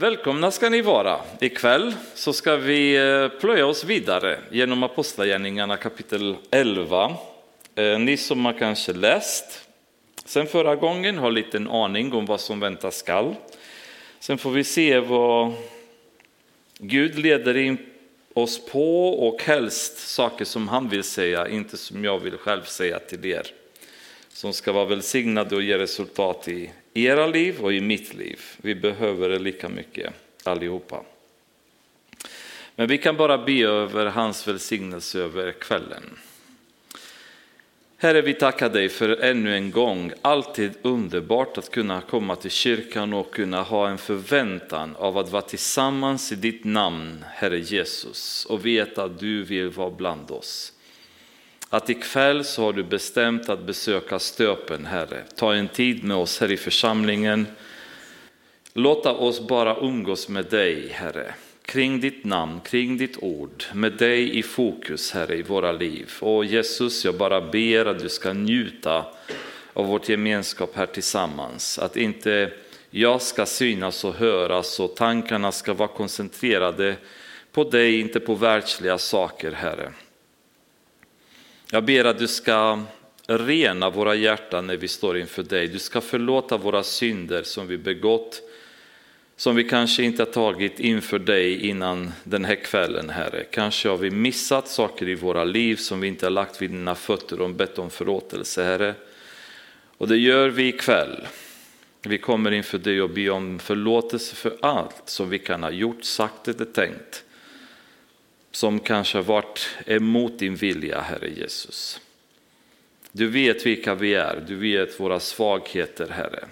Välkomna ska ni vara. Ikväll så ska vi eh, plöja oss vidare genom Apostlagärningarna kapitel 11. Eh, ni som har kanske läst sen förra gången har lite en aning om vad som väntas skall. Sen får vi se vad Gud leder in oss på och helst saker som han vill säga, inte som jag vill själv säga till er. Som ska vara välsignade och ge resultat i era liv och i mitt liv. Vi behöver det lika mycket allihopa. Men vi kan bara be över hans välsignelse över kvällen. Herre, vi tackar dig för ännu en gång, alltid underbart att kunna komma till kyrkan och kunna ha en förväntan av att vara tillsammans i ditt namn, Herre Jesus, och veta att du vill vara bland oss. Att ikväll så har du bestämt att besöka stöpen, Herre. Ta en tid med oss här i församlingen. Låta oss bara umgås med dig, Herre kring ditt namn, kring ditt ord, med dig i fokus, Herre, i våra liv. Och Jesus, jag bara ber att du ska njuta av vårt gemenskap här tillsammans. Att inte jag ska synas och höras och tankarna ska vara koncentrerade på dig, inte på världsliga saker, Herre. Jag ber att du ska rena våra hjärtan när vi står inför dig. Du ska förlåta våra synder som vi begått som vi kanske inte har tagit inför dig innan den här kvällen, Herre. Kanske har vi missat saker i våra liv som vi inte har lagt vid dina fötter och bett om förlåtelse, Herre. Och det gör vi ikväll. Vi kommer inför dig och ber om förlåtelse för allt som vi kan ha gjort, sagt eller tänkt. Som kanske har varit emot din vilja, Herre Jesus. Du vet vilka vi är, du vet våra svagheter, Herre.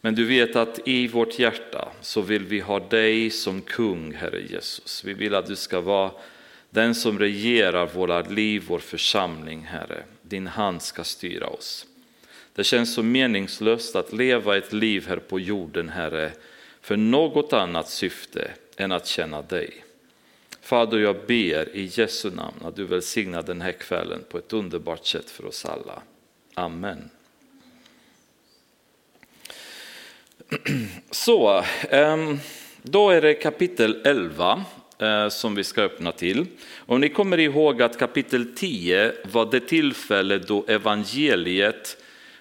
Men du vet att i vårt hjärta så vill vi ha dig som kung, Herre Jesus. Vi vill att du ska vara den som regerar våra liv, vår församling, Herre. Din hand ska styra oss. Det känns så meningslöst att leva ett liv här på jorden, Herre, för något annat syfte än att känna dig. Fader, jag ber i Jesu namn att du välsignar den här kvällen på ett underbart sätt för oss alla. Amen. Så, ehm, då är det kapitel 11 eh, som vi ska öppna till. Om ni kommer ihåg att kapitel 10 var det tillfälle då evangeliet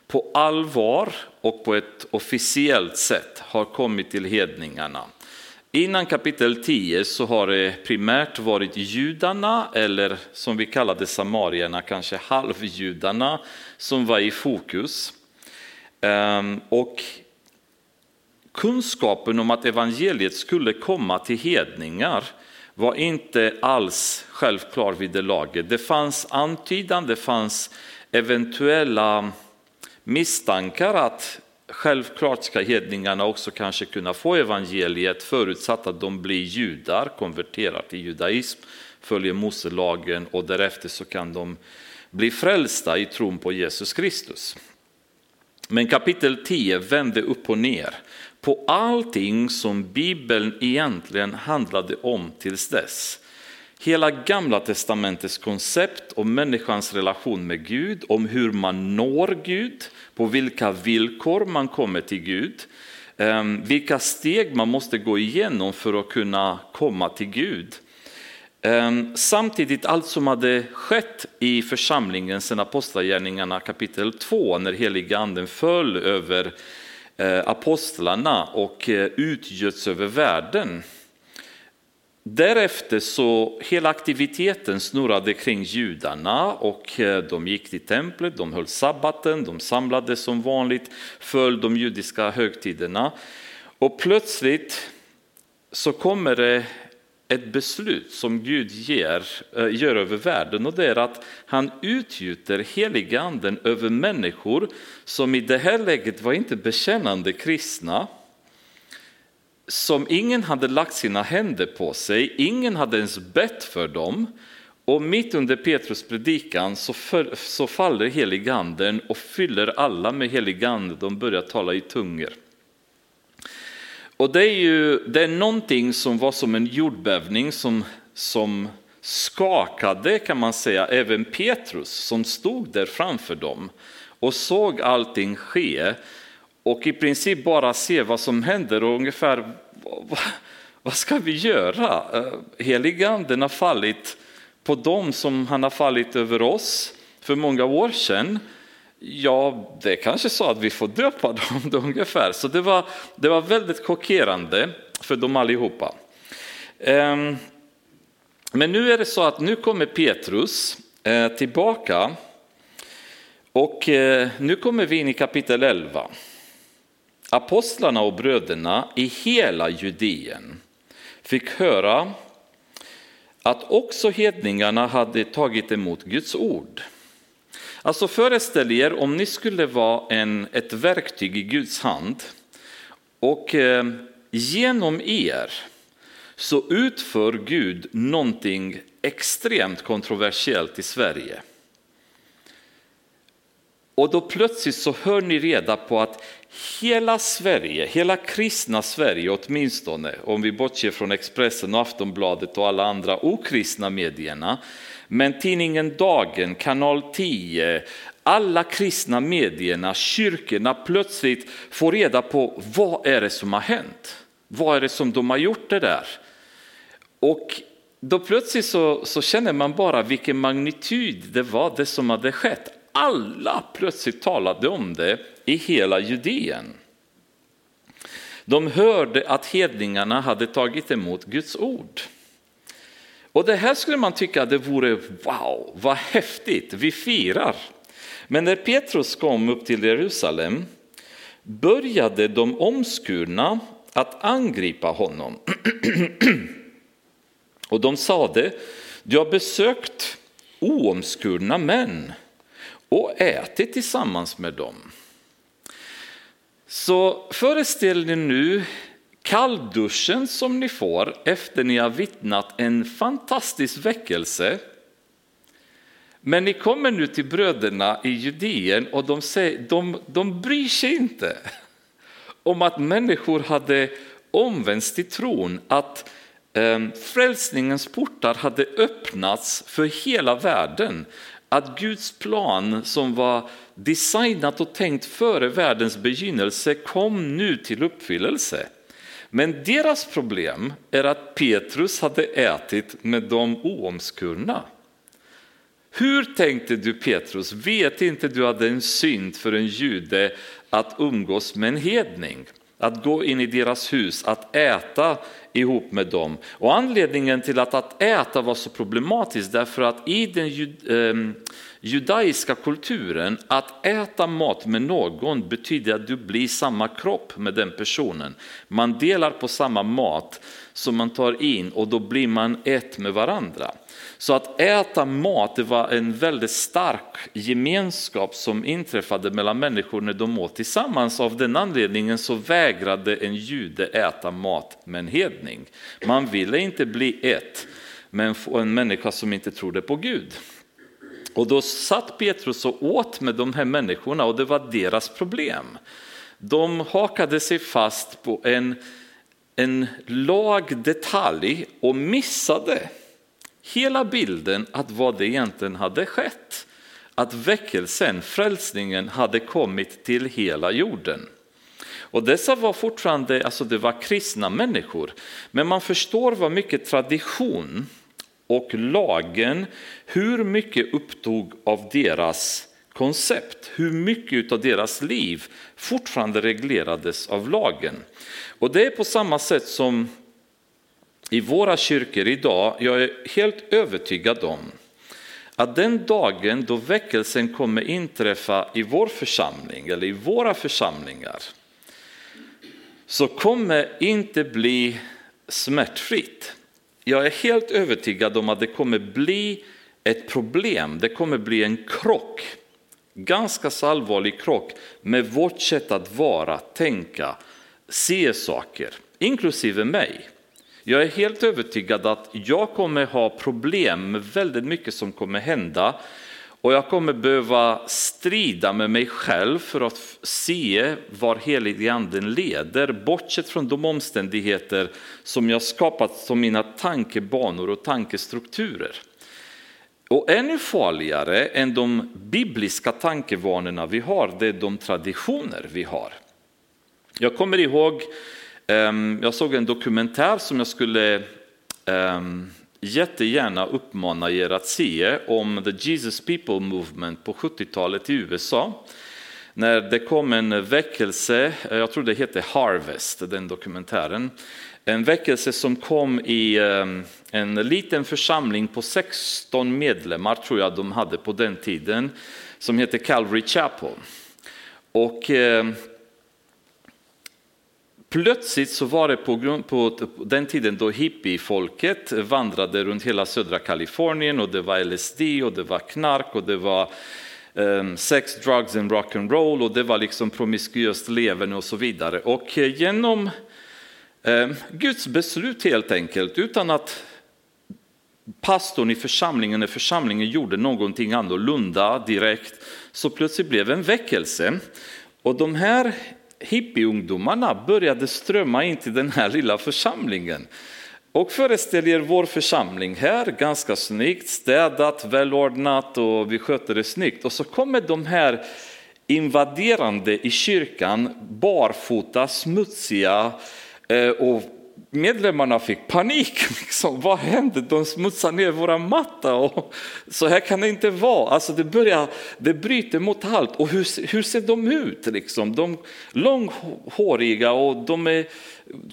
på allvar och på ett officiellt sätt har kommit till hedningarna. Innan kapitel 10 så har det primärt varit judarna, eller som vi kallade samarierna, kanske halvjudarna, som var i fokus. Ehm, och kunskapen om att evangeliet skulle komma till hedningar var inte alls självklar vid det laget. Det fanns antydan, det fanns eventuella misstankar att självklart ska hedningarna också kanske kunna få evangeliet förutsatt att de blir judar, konverterar till judaism, följer Moselagen och därefter så kan de bli frälsta i tron på Jesus Kristus. Men kapitel 10 vände upp och ner på allting som Bibeln egentligen handlade om tills dess. Hela gamla testamentets koncept om människans relation med Gud, om hur man når Gud, på vilka villkor man kommer till Gud, ehm, vilka steg man måste gå igenom för att kunna komma till Gud. Ehm, samtidigt allt som hade skett i församlingen sedan Apostlagärningarna kapitel 2 när heliga anden föll över eh, apostlarna och eh, utgöts över världen. Därefter så hela aktiviteten snurrade kring judarna och eh, de gick till templet, de höll sabbaten, de samlades som vanligt, föll de judiska högtiderna. Och plötsligt så kommer det ett beslut som Gud ger, eh, gör över världen och det är att han utgjuter heliganden över människor som i det här läget var inte bekännande kristna, som ingen hade lagt sina händer på sig, ingen hade ens bett för dem. Och mitt under Petrus predikan så, för, så faller heliganden och fyller alla med heligande, de börjar tala i tungor. Och det är ju det är någonting som var som en jordbävning som, som skakade kan man säga även Petrus som stod där framför dem och såg allting ske och i princip bara se vad som händer och ungefär vad, ska vi göra? Eh, Heliganden har fallit på dem som han har fallit över oss för många år sedan. Ja, det är kanske så att vi får döpa dem ungefär. Så det var, det var väldigt chockerande för dem allihopa. Ehm, men nu är det så att nu kommer Petrus eh, tillbaka och eh, nu kommer vi in i kapitel 11. Apostlarna och bröderna i hela Judeen fick höra att också hedningarna hade tagit emot Guds ord. Alltså föreställ er om ni skulle vara en, ett verktyg i Guds hand och eh, genom er så utför Gud någonting extremt kontroversiellt i Sverige. Och då plötsligt så hör ni reda på att hela Sverige, hela kristna Sverige åtminstone, om vi bortser från Expressen och Aftonbladet och alla andra okristna medierna, men tidningen Dagen, Kanal 10, alla kristna medierna, kyrkorna plötsligt får reda på vad är det som har hänt? Vad är det som de har gjort det där? Och då plötsligt så, så känner man bara vilken magnitud det var det som hade skett. Alla plötsligt talade om det i hela Judeen. De hörde att hedningarna hade tagit emot Guds ord. Och det här skulle man tycka det vore wow, vad häftigt, vi firar. Men när Petrus kom upp till Jerusalem började de omskurna att angripa honom. Och de sade, du har besökt oomskurna män och ätit tillsammans med dem. Så föreställ er nu kallduschen som ni får efter ni har vittnat en fantastisk väckelse. Men ni kommer nu till bröderna i Judeen och de, säger, de, de bryr sig inte om att människor hade omvänts till tron, att eh, frälsningens portar hade öppnats för hela världen. Att Guds plan som var designat och tänkt före världens begynnelse kom nu till uppfyllelse. Men deras problem är att Petrus hade ätit med de oomskurna. Hur tänkte du Petrus, vet inte du att det är en synd för en jude att umgås med en hedning? Att gå in i deras hus, att äta ihop med dem. Och anledningen till att, att äta var så problematiskt därför att i den ehm, judaiska kulturen, att äta mat med någon betyder att du blir samma kropp med den personen. Man delar på samma mat som man tar in och då blir man ett med varandra. Så att äta mat det var en väldigt stark gemenskap som inträffade mellan människor när de åt tillsammans. Av den anledningen så vägrade en jude äta mat med en hedning. Man ville inte bli ett med en människa som inte trodde på Gud. Och då satt Petrus och åt med de här människorna och det var deras problem. De hakade sig fast på en, en lagdetalj och missade hela bilden att vad det egentligen hade skett. Att väckelsen, frälsningen, hade kommit till hela jorden. Och dessa var fortfarande, alltså det var kristna människor, men man förstår vad mycket tradition och lagen, hur mycket upptog av deras koncept, hur mycket av deras liv fortfarande reglerades av lagen. Och det är på samma sätt som i våra kyrkor idag, jag är helt övertygad om att den dagen då väckelsen kommer inträffa i vår församling eller i våra församlingar så kommer inte bli smärtfritt. Jag är helt övertygad om att det kommer bli ett problem, det kommer bli en krock, ganska allvarlig krock med vårt sätt att vara, tänka, se saker, inklusive mig. Jag är helt övertygad att jag kommer ha problem med väldigt mycket som kommer hända och jag kommer behöva strida med mig själv för att se var heliganden leder, bortsett från de omständigheter som jag skapat som mina tankebanor och tankestrukturer. Och ännu farligare än de bibliska tankevanorna vi har, det är de traditioner vi har. Jag kommer ihåg Ehm, jag såg en dokumentär som jag skulle ehm, jättegärna uppmana er att se om the Jesus People Movement på 70-talet i USA. När det kom en väckelse, eh, jag tror det heter Harvest, den dokumentären. En väckelse som kom i ehm, en liten församling på 16 medlemmar, tror jag de hade på den tiden, som heter Calvary Chapel. Och Plötsligt så var det på, grund, på den tiden då hippiefolket vandrade runt hela södra Kalifornien och det var LSD och det var knark och det var ehm, sex, drugs and rock and roll och det var liksom promiskuöst leverne och så vidare. Och eh, genom ehm, Guds beslut helt enkelt, utan att pastorn i församlingen, när församlingen gjorde någonting annorlunda direkt, så plötsligt blev en väckelse. Och de här hippieungdomarna började strömma in till den här lilla församlingen. Och föreställ er vår församling här, ganska snyggt, städat, välordnat och vi sköter det snyggt. Och så kommer de här invaderande i kyrkan, barfota, smutsiga eh, och medlemmarna fick panik. Liksom. Vad hände? De smutsar ner våra matta. Och så här kan det inte vara. Alltså det, börjar, det bryter mot allt. Och hur, hur ser de ut? Liksom? De långhåriga och de är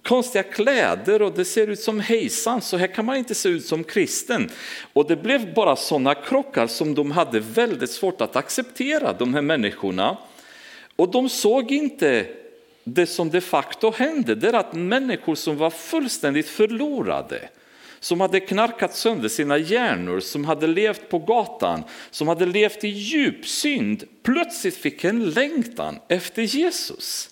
konstiga kläder och det ser ut som hejsan. Så här kan man inte se ut som kristen. Och det blev bara sådana krockar som de hade väldigt svårt att acceptera, de här människorna. Och de såg inte det som de facto hände, det är att människor som var fullständigt förlorade, som hade knarkat sönder sina hjärnor, som hade levt på gatan, som hade levt i djup synd, plötsligt fick en längtan efter Jesus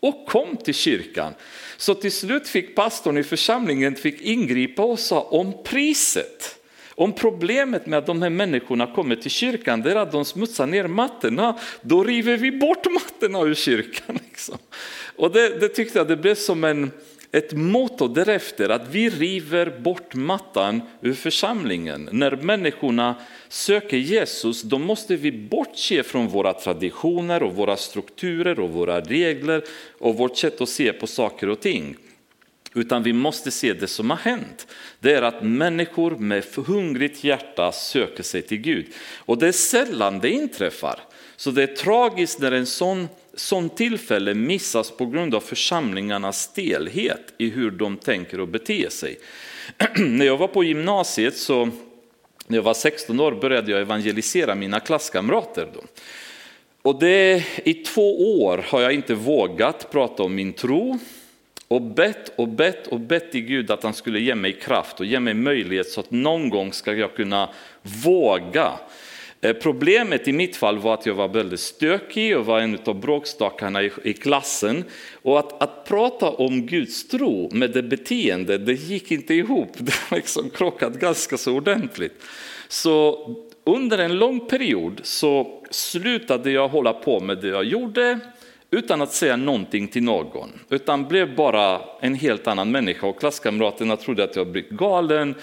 och kom till kyrkan. Så till slut fick pastorn i församlingen fick ingripa och sa om priset. Om problemet med att de här människorna kommer till kyrkan det är att de smutsar ner mattorna, då river vi bort mattorna ur kyrkan. Liksom. Och det, det, tyckte jag det blev som en, ett motto därefter, att vi river bort mattan ur församlingen. När människorna söker Jesus, då måste vi bortse från våra traditioner och våra strukturer och våra regler och vårt sätt att se på saker och ting. Utan vi måste se det som har hänt. Det är att människor med hungrigt hjärta söker sig till Gud. Och det är sällan det inträffar. Så det är tragiskt när en sån, sån tillfälle missas på grund av församlingarnas stelhet i hur de tänker och beter sig. när jag var på gymnasiet så när jag var 16 år började jag evangelisera mina klasskamrater. Då. Och det, I två år har jag inte vågat prata om min tro och bett och bett och bett till Gud att han skulle ge mig kraft och ge mig möjlighet så att någon gång ska jag kunna våga. Eh, problemet i mitt fall var att jag var väldigt stökig och var en av bråkstakarna i, klassen. Och att, att prata om Guds tro med det beteende, det gick inte ihop. Det har liksom krockat ganska så ordentligt. Så under en lång period så slutade jag hålla på med det jag gjorde utan att säga någonting till någon, utan blev bara en helt annan människa och klasskamraterna trodde att jag blivit galen.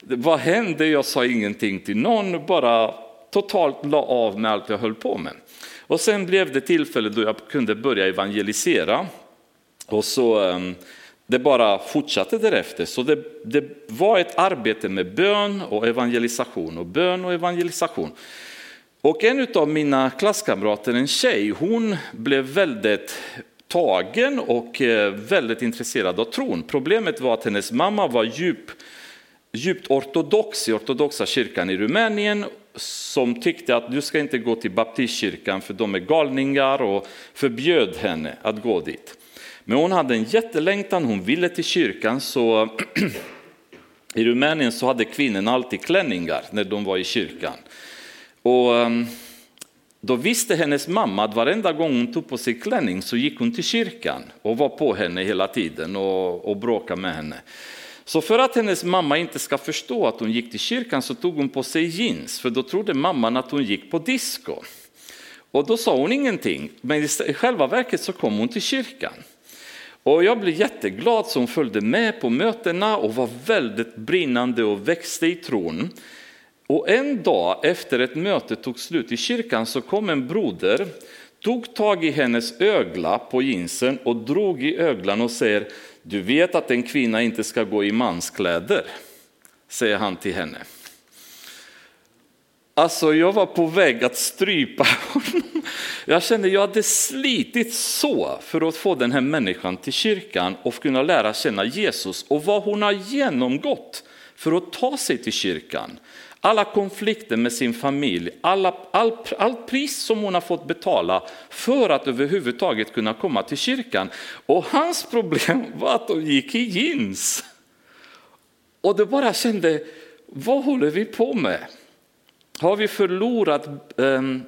Vad hände? Jag sa ingenting till någon, bara totalt la av med allt jag höll på med. Och sen blev det tillfälle då jag kunde börja evangelisera och så ehm, det bara fortsatte därefter. Så det, det var ett arbete med bön och evangelisation och bön och evangelisation. Och en av mina klasskamrater, en tjej, hon blev väldigt tagen och eh, väldigt intresserad av tron. Problemet var att hennes mamma var djup, djupt ortodox i ortodoxa kyrkan i Rumänien som tyckte att du ska inte gå till baptistkyrkan för de är galningar och förbjöd henne att gå dit. Men hon hade en jättelängtan, hon ville till kyrkan så i Rumänien så hade kvinnorna alltid klänningar när de var i kyrkan. Och ehm, då visste hennes mamma att varenda gång hon tog på sig klänning så gick hon till kyrkan och var på henne hela tiden och, och bråkade med henne. Så för att hennes mamma inte ska förstå att hon gick till kyrkan så tog hon på sig jeans, för då trodde mamman att hon gick på disco. Och då sa hon ingenting, men i själva verket så kom hon till kyrkan. Och jag blev jätteglad som följde med på mötena och var väldigt brinnande och växte i tron. Och en dag efter ett möte tog slut i kyrkan så kom en broder, tog tag i hennes ögla på jeansen och drog i öglan och säger Du vet att en kvinna inte ska gå i manskläder, säger han till henne. Alltså jag var på väg att strypa honom. Jag kände att jag hade slitit så för att få den här människan till kyrkan och kunna lära känna Jesus och vad hon har genomgått för att ta sig till kyrkan. Alla konflikter med sin familj, alla, all, all pris som hon har fått betala för att överhuvudtaget kunna komma till kyrkan. Och hans problem var att de gick i jeans. Och det bara kände, vad håller vi på med? Har vi förlorat ehm,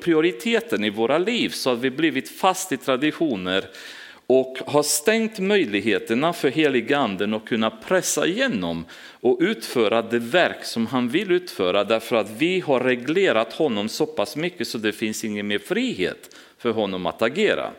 prioriteten i våra liv så att vi blivit fast i traditioner och har stängt möjligheterna för heliganden att kunna pressa igenom och utföra det verk som han vill utföra därför att vi har reglerat honom så pass mycket så det finns ingen mer frihet för honom att agera.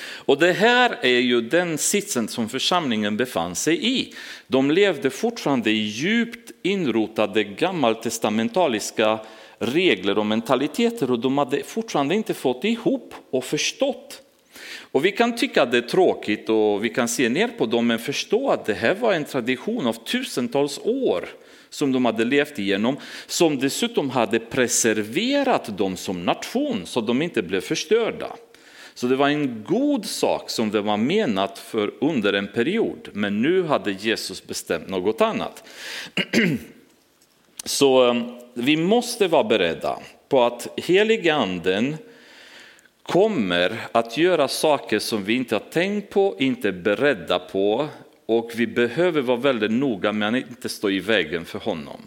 Och det här är ju den sitsen som församlingen befann sig i. De levde fortfarande i djupt inrotade gammaltestamentaliska regler och mentaliteter och de hade fortfarande inte fått ihop och förstått. Och vi kan tycka att det är tråkigt och vi kan se ner på dem men förstå att det här var en tradition av tusentals år som de hade levt igenom, som dessutom hade preserverat dem som nation så de inte blev förstörda. Så det var en god sak som det var menat för under en period, men nu hade Jesus bestämt något annat. Så eh, vi måste vara beredda på att heliganden kommer att göra saker som vi inte har tänkt på, inte är beredda på och vi behöver vara väldigt noga med att inte stå i vägen för honom.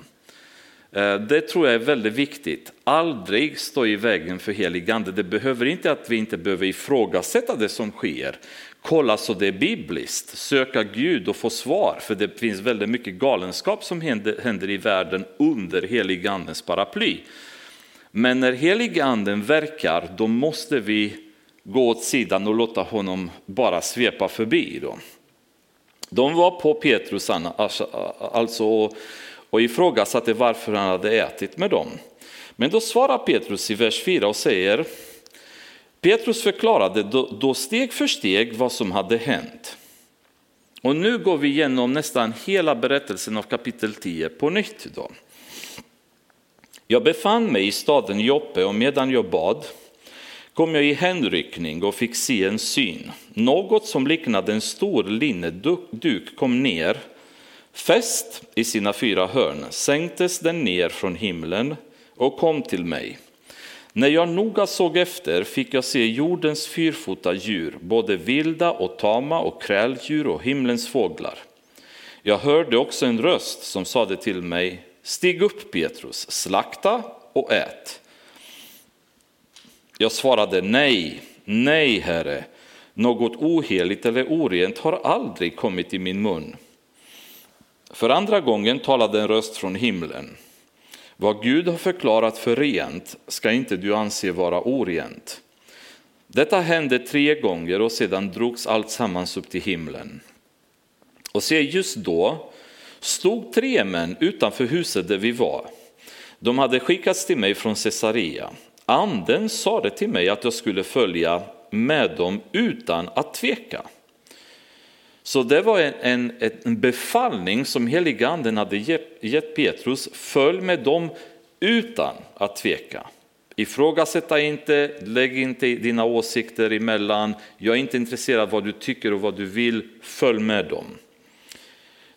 Eh, det tror jag är väldigt viktigt. Aldrig stå i vägen för heligande. Det behöver inte att vi inte behöver ifrågasätta det som sker. Kolla så det är bibliskt, söka Gud och få svar. För det finns väldigt mycket galenskap som händer, händer i världen under heligandens paraply. Men när heliganden verkar, då måste vi gå åt sidan och låta honom bara svepa förbi. Då. De var på Petrus alltså, alltså och ifrågasatte varför han hade ätit med dem. Men då svarar Petrus i vers 4 och säger, Petrus förklarade då, då steg för steg vad som hade hänt. Och nu går vi igenom nästan hela berättelsen av kapitel 10 på nytt. Då. Jag befann mig i staden Joppe och medan jag bad kom jag i hänryckning och fick se en syn. Något som liknade en stor linneduk kom ner Fäst i sina fyra hörn sänktes den ner från himlen och kom till mig. När jag noga såg efter fick jag se jordens fyrfota djur, både vilda och tama och kräldjur och himlens fåglar. Jag hörde också en röst som sade till mig, stig upp Petrus, slakta och ät. Jag svarade nej, nej herre, något oheligt eller orent har aldrig kommit i min mun. För andra gången talade en röst från himlen. Vad Gud har förklarat för rent ska inte du anse vara orent. Detta hände tre gånger och sedan drogs allt sammans upp till himlen. Och se, just då stod tre män utanför huset där vi var. De hade skickats till mig från Caesarea. Anden sade till mig att jag skulle följa med dem utan att tveka. Så det var en, en, en befallning som heliganden hade gett Petrus, följ med dem utan att tveka. Ifrågasätta inte, lägg inte dina åsikter emellan, jag är inte intresserad av vad du tycker och vad du vill, följ med dem.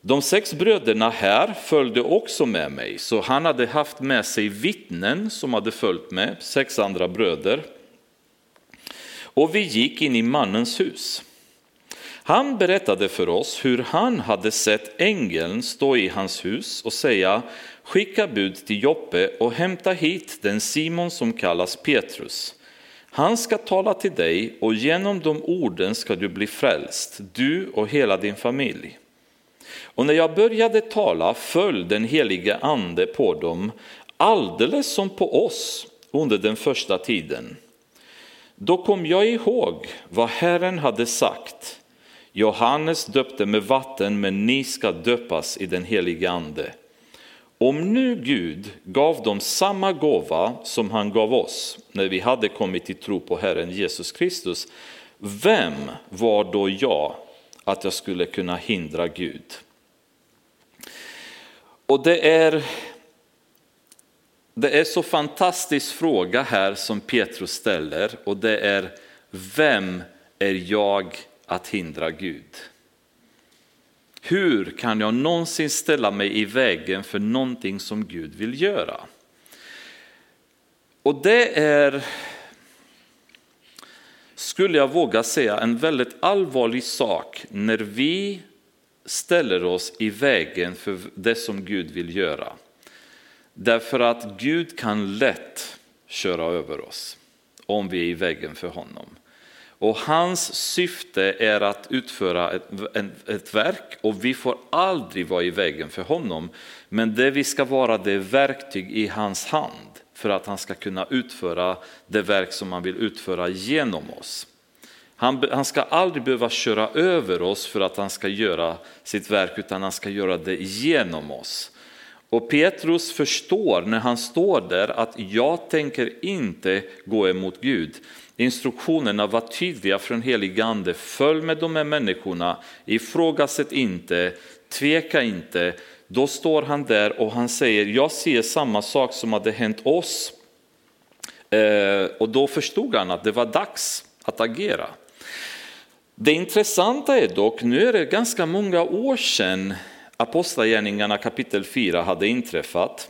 De sex bröderna här följde också med mig, så han hade haft med sig vittnen som hade följt med, sex andra bröder. Och vi gick in i mannens hus. Han berättade för oss hur han hade sett ängeln stå i hans hus och säga skicka bud till Joppe och hämta hit den Simon som kallas Petrus. Han ska tala till dig och genom de orden ska du bli frälst, du och hela din familj. Och när jag började tala föll den helige ande på dem alldeles som på oss under den första tiden. Då kom jag ihåg vad Herren hade sagt Johannes döpte med vatten, men ni ska döpas i den helige Ande. Om nu Gud gav dem samma gåva som han gav oss när vi hade kommit till tro på Herren Jesus Kristus, vem var då jag att jag skulle kunna hindra Gud. Och det är, det är så fantastisk fråga här som Petrus ställer och det är vem är jag att hindra Gud? Hur kan jag någonsin ställa mig i vägen för någonting som Gud vill göra? Och det är, skulle jag våga säga, en väldigt allvarlig sak när vi ställer oss i vägen för det som Gud vill göra. Därför att Gud kan lätt köra över oss om vi är i vägen för honom. Och hans syfte är att utföra ett, ett, verk och vi får aldrig vara i vägen för honom. Men det vi ska vara det verktyg i hans hand för att han ska kunna utföra det verk som han vill utföra genom oss. Han, han, ska aldrig behöva köra över oss för att han ska göra sitt verk utan han ska göra det genom oss. Och Petrus förstår när han står där att jag tänker inte gå emot Gud. Instruktionerna var tydliga från helig ande, följ med de här människorna, ifrågasätt inte, tveka inte. Då står han där och han säger, jag ser samma sak som hade hänt oss. Eh, och då förstod han att det var dags att agera. Det intressanta är dock, nu är det ganska många år sedan Apostlagärningarna kapitel 4 hade inträffat.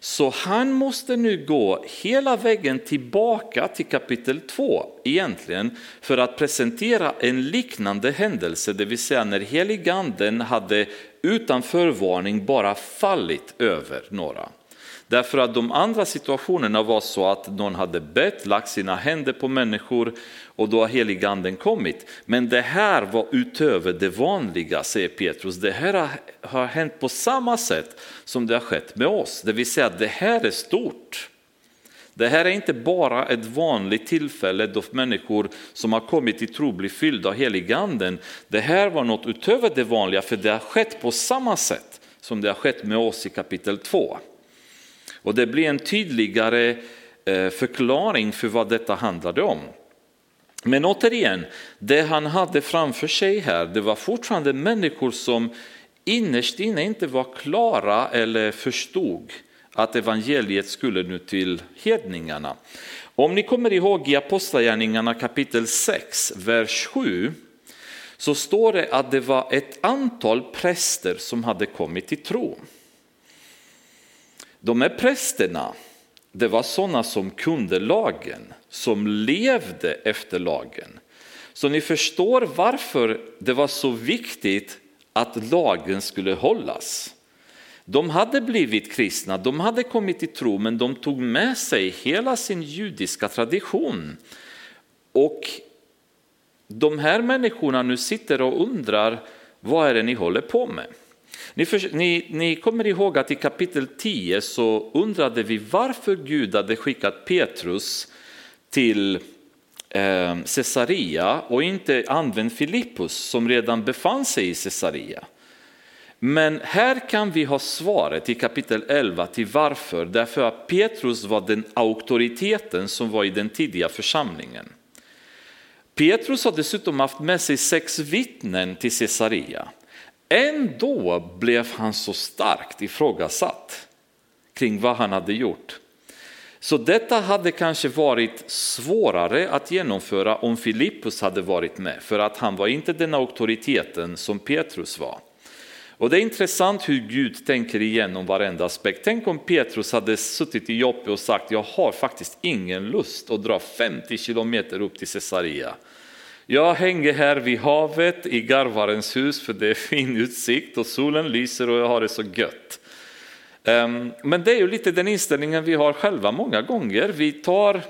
Så han måste nu gå hela vägen tillbaka till kapitel 2 egentligen för att presentera en liknande händelse, det vill säga när heliganden hade utan förvarning bara fallit över några. Därför att de andra situationerna var så att någon hade bett, lagt sina händer på människor och då har heliganden kommit. Men det här var utöver det vanliga, säger Petrus. Det här har hänt på samma sätt som det har skett med oss. Det vill säga att det här är stort. Det här är inte bara ett vanligt tillfälle då människor som har kommit till tro blir fyllda av heliganden. Det här var något utöver det vanliga för det har skett på samma sätt som det har skett med oss i kapitel 2. Och det blir en tydligare eh, förklaring för vad detta handlade om. Men återigen, det han hade framför sig här, det var fortfarande människor som innerst inne inte var klara eller förstod att evangeliet skulle nu till hedningarna. Om ni kommer ihåg i Apostlagärningarna kapitel 6, vers 7, så står det att det var ett antal präster som hade kommit till tro. De här prästerna, det var sådana som kunde lagen, som levde efter lagen. Så ni förstår varför det var så viktigt att lagen skulle hållas. De hade blivit kristna, de hade kommit till tro, men de tog med sig hela sin judiska tradition. Och de här människorna nu sitter och undrar, vad är det ni håller på med? Ni, för, ni, ni, kommer ihåg att i kapitel 10 så undrade vi varför Gud hade skickat Petrus till eh, Caesarea och inte använt Filippus som redan befann sig i Caesarea. Men här kan vi ha svaret i kapitel 11 till varför. Därför att Petrus var den auktoriteten som var i den tidiga församlingen. Petrus har dessutom haft med sig sex vittnen till Caesarea. Ändå blev han så starkt ifrågasatt kring vad han hade gjort. Så detta hade kanske varit svårare att genomföra om Filippus hade varit med, för att han var inte den auktoriteten som Petrus var. Och det är intressant hur Gud tänker igenom varenda aspekt. Tänk om Petrus hade suttit i Joppe och sagt, jag har faktiskt ingen lust att dra 50 kilometer upp till Caesarea. Jag hänger här vid havet i garvarens hus för det är fin utsikt och solen lyser och jag har det så gött. Ehm, men det är ju lite den inställningen vi har själva många gånger. Vi, tar,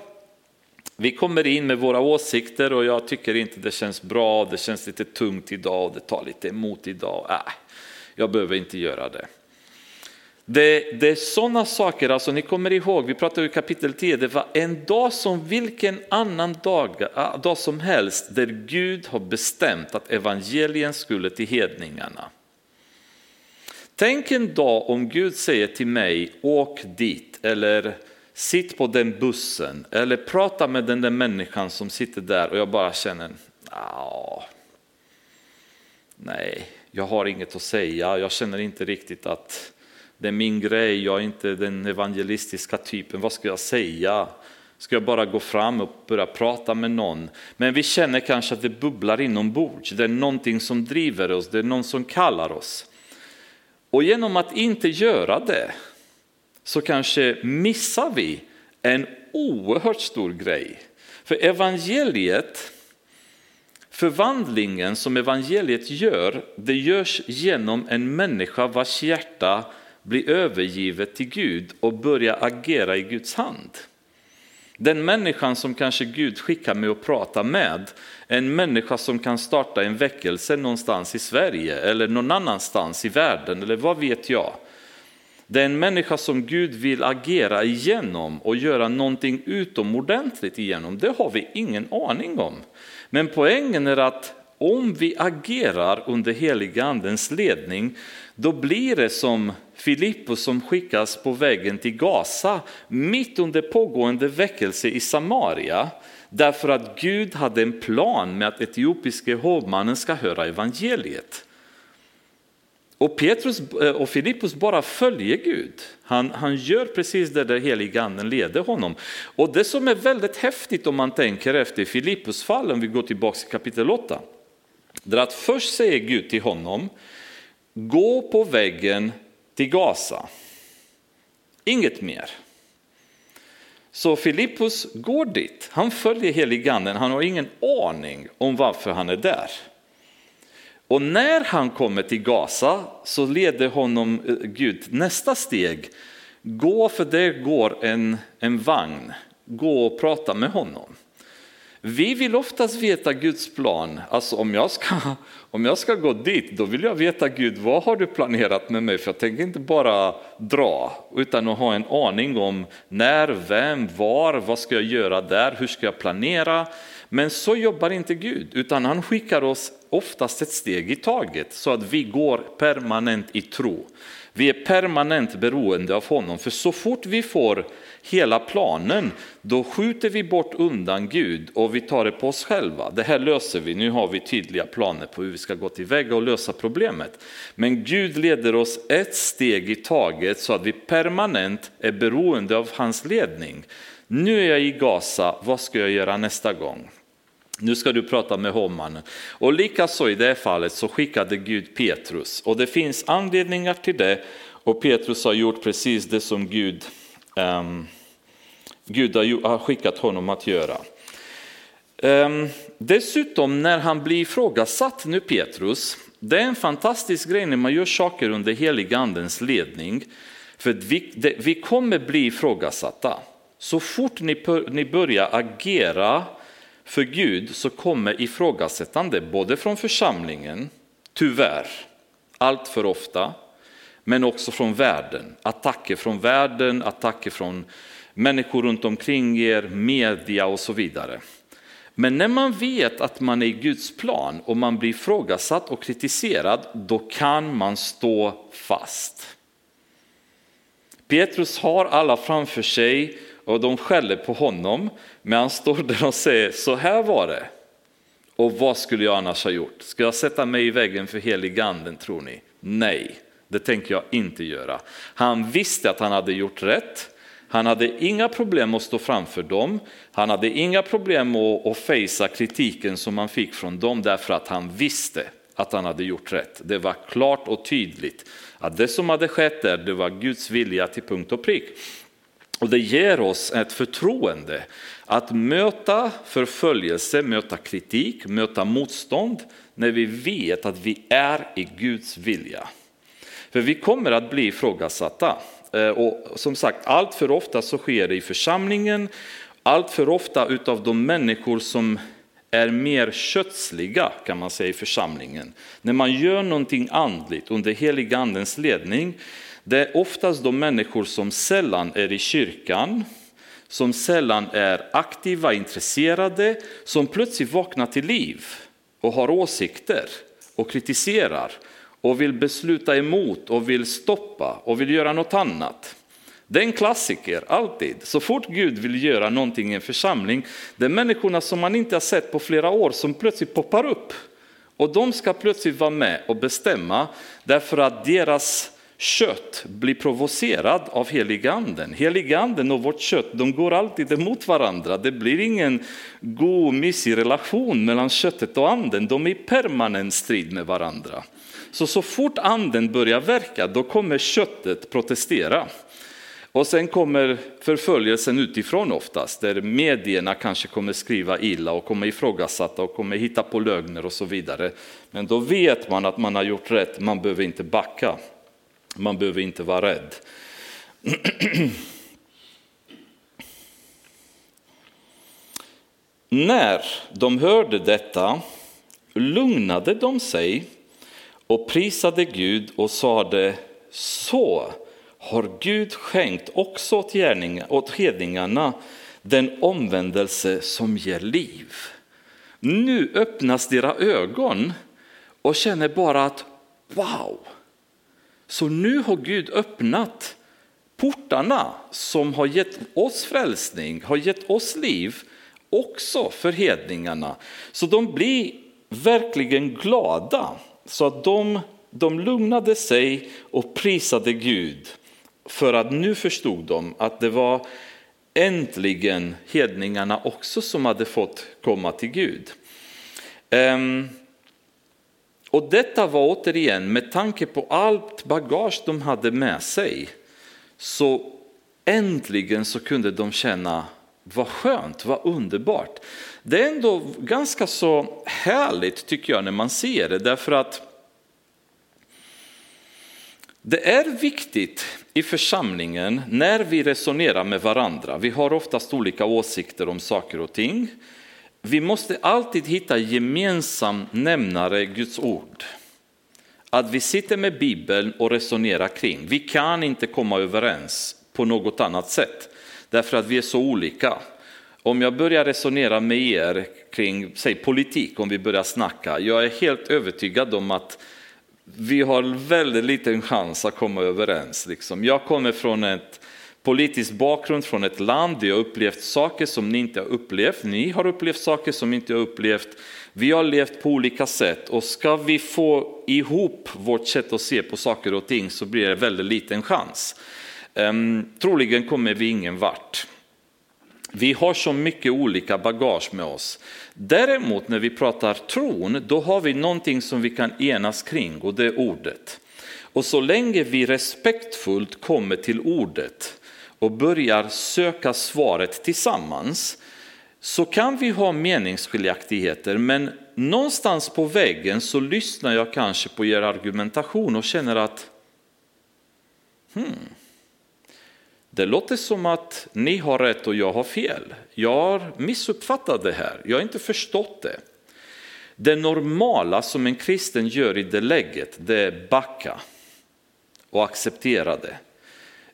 vi kommer in med våra åsikter och jag tycker inte det känns bra, det känns lite tungt idag och det tar lite emot idag. Äh, jag behöver inte göra det. Det, det är sådana saker, alltså ni kommer ihåg, vi pratade i kapitel 10, det var en dag som vilken annan dag, ah, dag som helst där Gud har bestämt att evangelien skulle till hedningarna. Tänk en dag om Gud säger till mig, åk dit eller sitt på den bussen eller prata med den där människan som sitter där. Och jag bara känner, nej, jag har inget att säga, jag känner inte riktigt att det är min grej, jag är inte den evangelistiska typen, vad ska jag säga? Ska jag bara gå fram och börja prata med någon? Men vi känner kanske att det bubblar inombords, det är någonting som driver oss, det är någon som kallar oss. Och genom att inte göra det så kanske missar vi en oerhört stor grej. För evangeliet, förvandlingen som evangeliet gör, det görs genom en människa vars hjärta blir övergivet till Gud och börjar agera i Guds hand. Den människan som kanske Gud skickar mig att prata med, en människa som kan starta en väckelse någonstans i Sverige eller någon annanstans i världen eller vad vet jag. Det är en människa som Gud vill agera igenom och göra någonting utomordentligt igenom. Det har vi ingen aning om. Men poängen är att om vi agerar under heliga andens ledning, då blir det som Filippus som skickas på vägen till Gaza mitt under pågående väckelse i Samaria. Därför att Gud hade en plan med att etiopiske hovmannen ska höra evangeliet. Och Petrus eh, och Filippus bara följer Gud. Han, han gör precis det där heliganden leder honom. Och det som är väldigt häftigt om man tänker efter Filippus fall, om vi går tillbaka till kapitel 8. Det är att först säger Gud till honom, gå på väggen till Gaza. Inget mer. Så Filippus går dit, han följer heliganden, han har ingen aning om varför han är där. Och när han kommer till Gaza så leder honom eh, Gud nästa steg. Gå för det går en, en vagn, gå och prata med honom. Vi vill oftast veta Guds plan. Alltså om jag, ska, om jag ska gå dit, då vill jag veta Gud, vad har du planerat med mig? För jag tänker inte bara dra, utan att ha en aning om när, vem, var, vad ska jag göra där, hur ska jag planera? Men så jobbar inte Gud, utan han skickar oss oftast ett steg i taget så att vi går permanent i tro. Vi är permanent beroende av honom, för så fort vi får hela planen, då skjuter vi bort undan Gud och vi tar det på oss själva. Det här löser vi, nu har vi tydliga planer på hur vi ska gå tillväga och lösa problemet. Men Gud leder oss ett steg i taget så att vi permanent är beroende av hans ledning. Nu är jag i Gaza, vad ska jag göra nästa gång? Nu ska du prata med hovmannen. Och likaså i det fallet så skickade Gud Petrus. Och det finns anledningar till det. Och Petrus har gjort precis det som Gud, um, Gud har skickat honom att göra. Um, dessutom när han blir ifrågasatt nu Petrus, det är en fantastisk grej när man gör saker under heligandens ledning. För vi, det, vi kommer bli ifrågasatta. Så fort ni, ni börjar agera för Gud så kommer ifrågasättande både från församlingen, tyvärr, allt för ofta, men också från världen. Attacker från världen, attacker från människor runt omkring er, media och så vidare. Men när man vet att man är i Guds plan och man blir ifrågasatt och kritiserad, då kan man stå fast. Petrus har alla framför sig och de skäller på honom, men han står där och säger så här var det. Och vad skulle jag annars ha gjort? Ska jag sätta mig i väggen för heliganden tror ni? Nej, det tänker jag inte göra. Han visste att han hade gjort rätt. Han hade inga problem att stå framför dem. Han hade inga problem att, att fejsa kritiken som han fick från dem därför att han visste att han hade gjort rätt. Det var klart och tydligt att det som hade skett där, det var Guds vilja till punkt och prick. Och det ger oss ett förtroende att möta förföljelse, möta kritik, möta motstånd när vi vet att vi är i Guds vilja. För vi kommer att bli ifrågasatta. Eh, och som sagt, allt för ofta så sker det i församlingen, allt för ofta utav de människor som är mer kötsliga kan man säga i församlingen. När man gör någonting andligt under helig andens ledning det är oftast de människor som sällan är i kyrkan, som sällan är aktiva, intresserade, som plötsligt vaknar till liv och har åsikter och kritiserar och vill besluta emot och vill stoppa och vill göra något annat. Det är en klassiker, alltid. Så fort Gud vill göra någonting i en församling, det är människorna som man inte har sett på flera år som plötsligt poppar upp Och de ska plötsligt vara med och bestämma därför att deras kött blir provocerad av heliganden. Heliganden och vårt kött de går alltid emot varandra. Det blir ingen god, mysig relation mellan köttet och anden. De är i permanent strid med varandra. Så så fort anden börjar verka, då kommer köttet protestera. Och sen kommer förföljelsen utifrån oftast, där medierna kanske kommer skriva illa och kommer ifrågasätta och kommer hitta på lögner och så vidare. Men då vet man att man har gjort rätt, man behöver inte backa. Man behöver inte vara rädd. När de hörde detta lugnade de sig och prisade Gud och sade så har Gud skänkt också åt, åt hedningarna den omvändelse som ger liv. Nu öppnas deras ögon och känner bara att wow, så nu har Gud öppnat portarna som har gett oss frälsning, har gett oss liv, också för hedningarna. Så de blir verkligen glada, så att de, de lugnade sig och prisade Gud. För att nu förstod de att det var äntligen hedningarna också som hade fått komma till Gud. Um, och detta var återigen med tanke på allt bagage de hade med sig. Så äntligen så kunde de känna vad skönt, vad underbart. Det är ändå ganska så härligt tycker jag när man ser det därför att det är viktigt i församlingen när vi resonerar med varandra. Vi har oftast olika åsikter om saker och ting. Vi måste alltid hitta gemensam nämnare Guds ord. Att vi sitter med Bibeln och resonerar kring. Vi kan inte komma överens på något annat sätt därför att vi är så olika. Om jag börjar resonera med er kring säg, politik, om vi börjar snacka, jag är helt övertygad om att vi har väldigt liten chans att komma överens. Liksom. Jag kommer från ett politisk bakgrund från ett land vi har upplevt saker som ni inte har upplevt. Ni har upplevt saker som inte har upplevt. Vi har levt på olika sätt och ska vi få ihop vårt sätt att se på saker och ting så blir det väldigt liten chans. Ehm, troligen kommer vi ingen vart. Vi har så mycket olika bagage med oss. Däremot när vi pratar tron, då har vi någonting som vi kan enas kring och det är ordet. Och så länge vi respektfullt kommer till ordet och börjar söka svaret tillsammans så kan vi ha meningsskiljaktigheter men någonstans på väggen så lyssnar jag kanske på er argumentation och känner att hmm, det låter som att ni har rätt och jag har fel. Jag har missuppfattat det här, jag har inte förstått det. Det normala som en kristen gör i det läget, det är backa och acceptera det.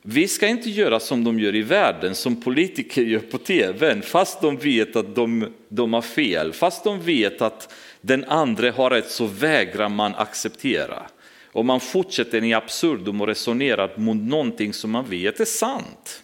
Vi ska inte göra som de gör i världen, som politiker gör på tv, fast de vet att de, de har fel, fast de vet att den andra har rätt så vägrar man acceptera. Och man fortsätter i absurdum och resonerar mot någonting som man vet är sant.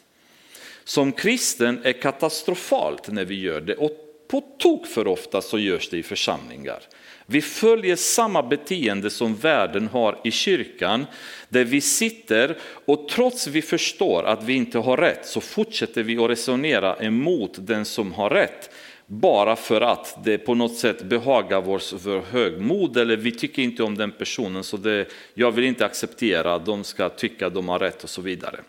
Som kristen är katastrofalt när vi gör det och på tok för ofta så görs det i församlingar. Vi följer samma beteende som världen har i kyrkan, där vi sitter och trots vi förstår att vi inte har rätt så fortsätter vi att resonera emot den som har rätt. Bara för att det på något sätt behagar vår högmod eller vi tycker inte om den personen så det, jag vill inte acceptera, de ska tycka de har rätt och så vidare.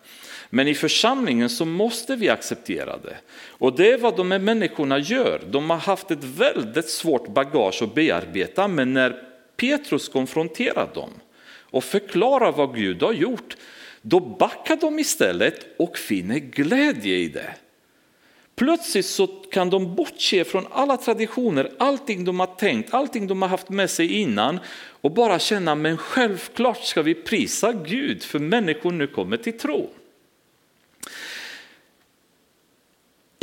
Men i församlingen så måste vi acceptera det. Och det är vad de här människorna gör. De har haft ett väldigt svårt bagage att bearbeta, men när Petrus konfronterar dem och förklarar vad Gud har gjort, då backar de istället och finner glädje i det. Plötsligt så kan de bortse från alla traditioner, allting de har tänkt, allting de har haft med sig innan och bara känna, men självklart ska vi prisa Gud för människor nu kommer till tro.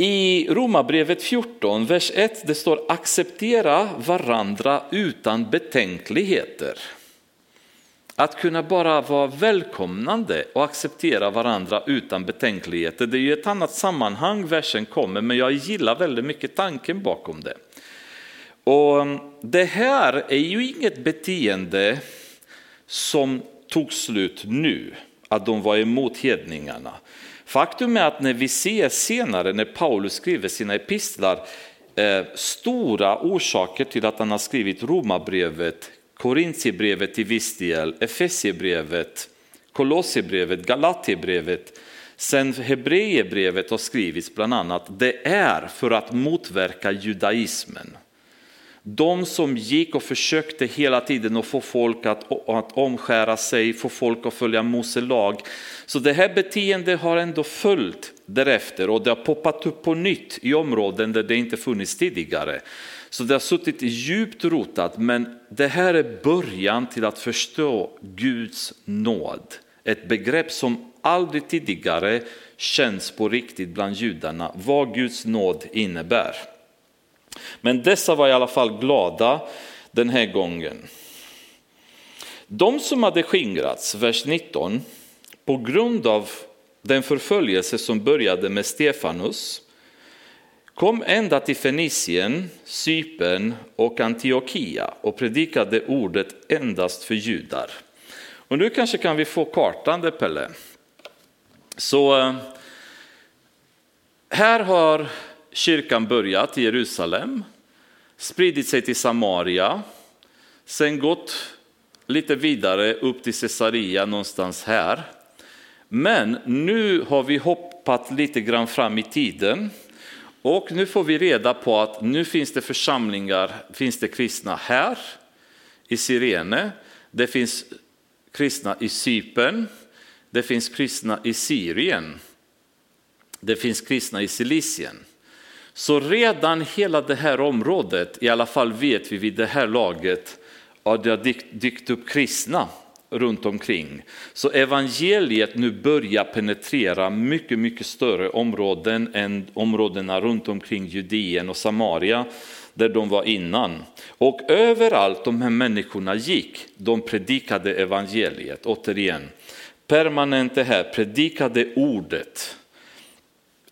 I Romarbrevet 14, vers 1, det står acceptera varandra utan betänkligheter. Att kunna bara vara välkomnande och acceptera varandra utan betänkligheter. Det är ju ett annat sammanhang versen kommer, men jag gillar väldigt mycket tanken bakom det. Och mm, det här är ju inget beteende som tog slut nu, att de var emot hedningarna. Faktum är att när vi ser senare när Paulus skriver sina epistlar, eh, stora orsaker till att han har skrivit Romarbrevet, Korintierbrevet till viss del, Efesiebrevet, Kolosserbrevet, Galaterbrevet, sen Hebreerbrevet har skrivits bland annat, det är för att motverka judaismen. De som gick och försökte hela tiden att få folk att, att omskära sig, få folk att följa Mose lag. Så det här beteendet har ändå följt därefter och det har poppat upp på nytt i områden där det inte funnits tidigare. Så det har suttit djupt rotat, men det här är början till att förstå Guds nåd. Ett begrepp som aldrig tidigare känns på riktigt bland judarna, vad Guds nåd innebär. Men dessa var i alla fall glada den här gången. De som hade skingrats, vers 19, på grund av den förföljelse som började med Stefanus kom ända till Fenicien, Cypern och Antiochia och predikade ordet endast för judar. Och nu kanske kan vi få kartan där Pelle. Så eh, här har kyrkan börjat i Jerusalem, spridit sig till Samaria, sen gått lite vidare upp till Caesarea någonstans här. Men nu har vi hoppat lite grann fram i tiden och nu får vi reda på att nu finns det församlingar, finns det kristna här i Sirene, det finns kristna i Cypern, det finns kristna i Syrien, det finns kristna i Silicien. Så redan hela det här området, i alla fall vet vi vid det här laget, att det har dykt upp kristna runt omkring. Så evangeliet nu börjar penetrera mycket, mycket större områden än områdena runt omkring Judeen och Samaria där de var innan. Och överallt de här människorna gick, de predikade evangeliet, återigen. Permanent det här, predikade ordet.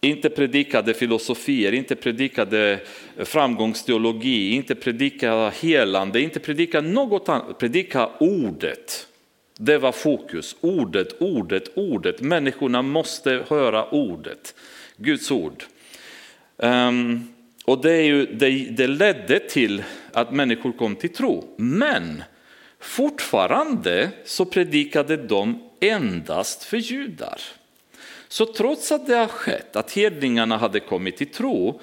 Inte predikade filosofier, inte predikade eh, framgångsteologi, inte predika helande, inte predika något annat, predika ordet. Det var fokus, ordet, ordet, ordet. Människorna måste höra ordet, Guds ord. Um, och det, är ju, det, det ledde till att människor kom till tro. Men fortfarande så predikade de endast för judar. Så trots att det har skett, att hedningarna hade kommit till tro,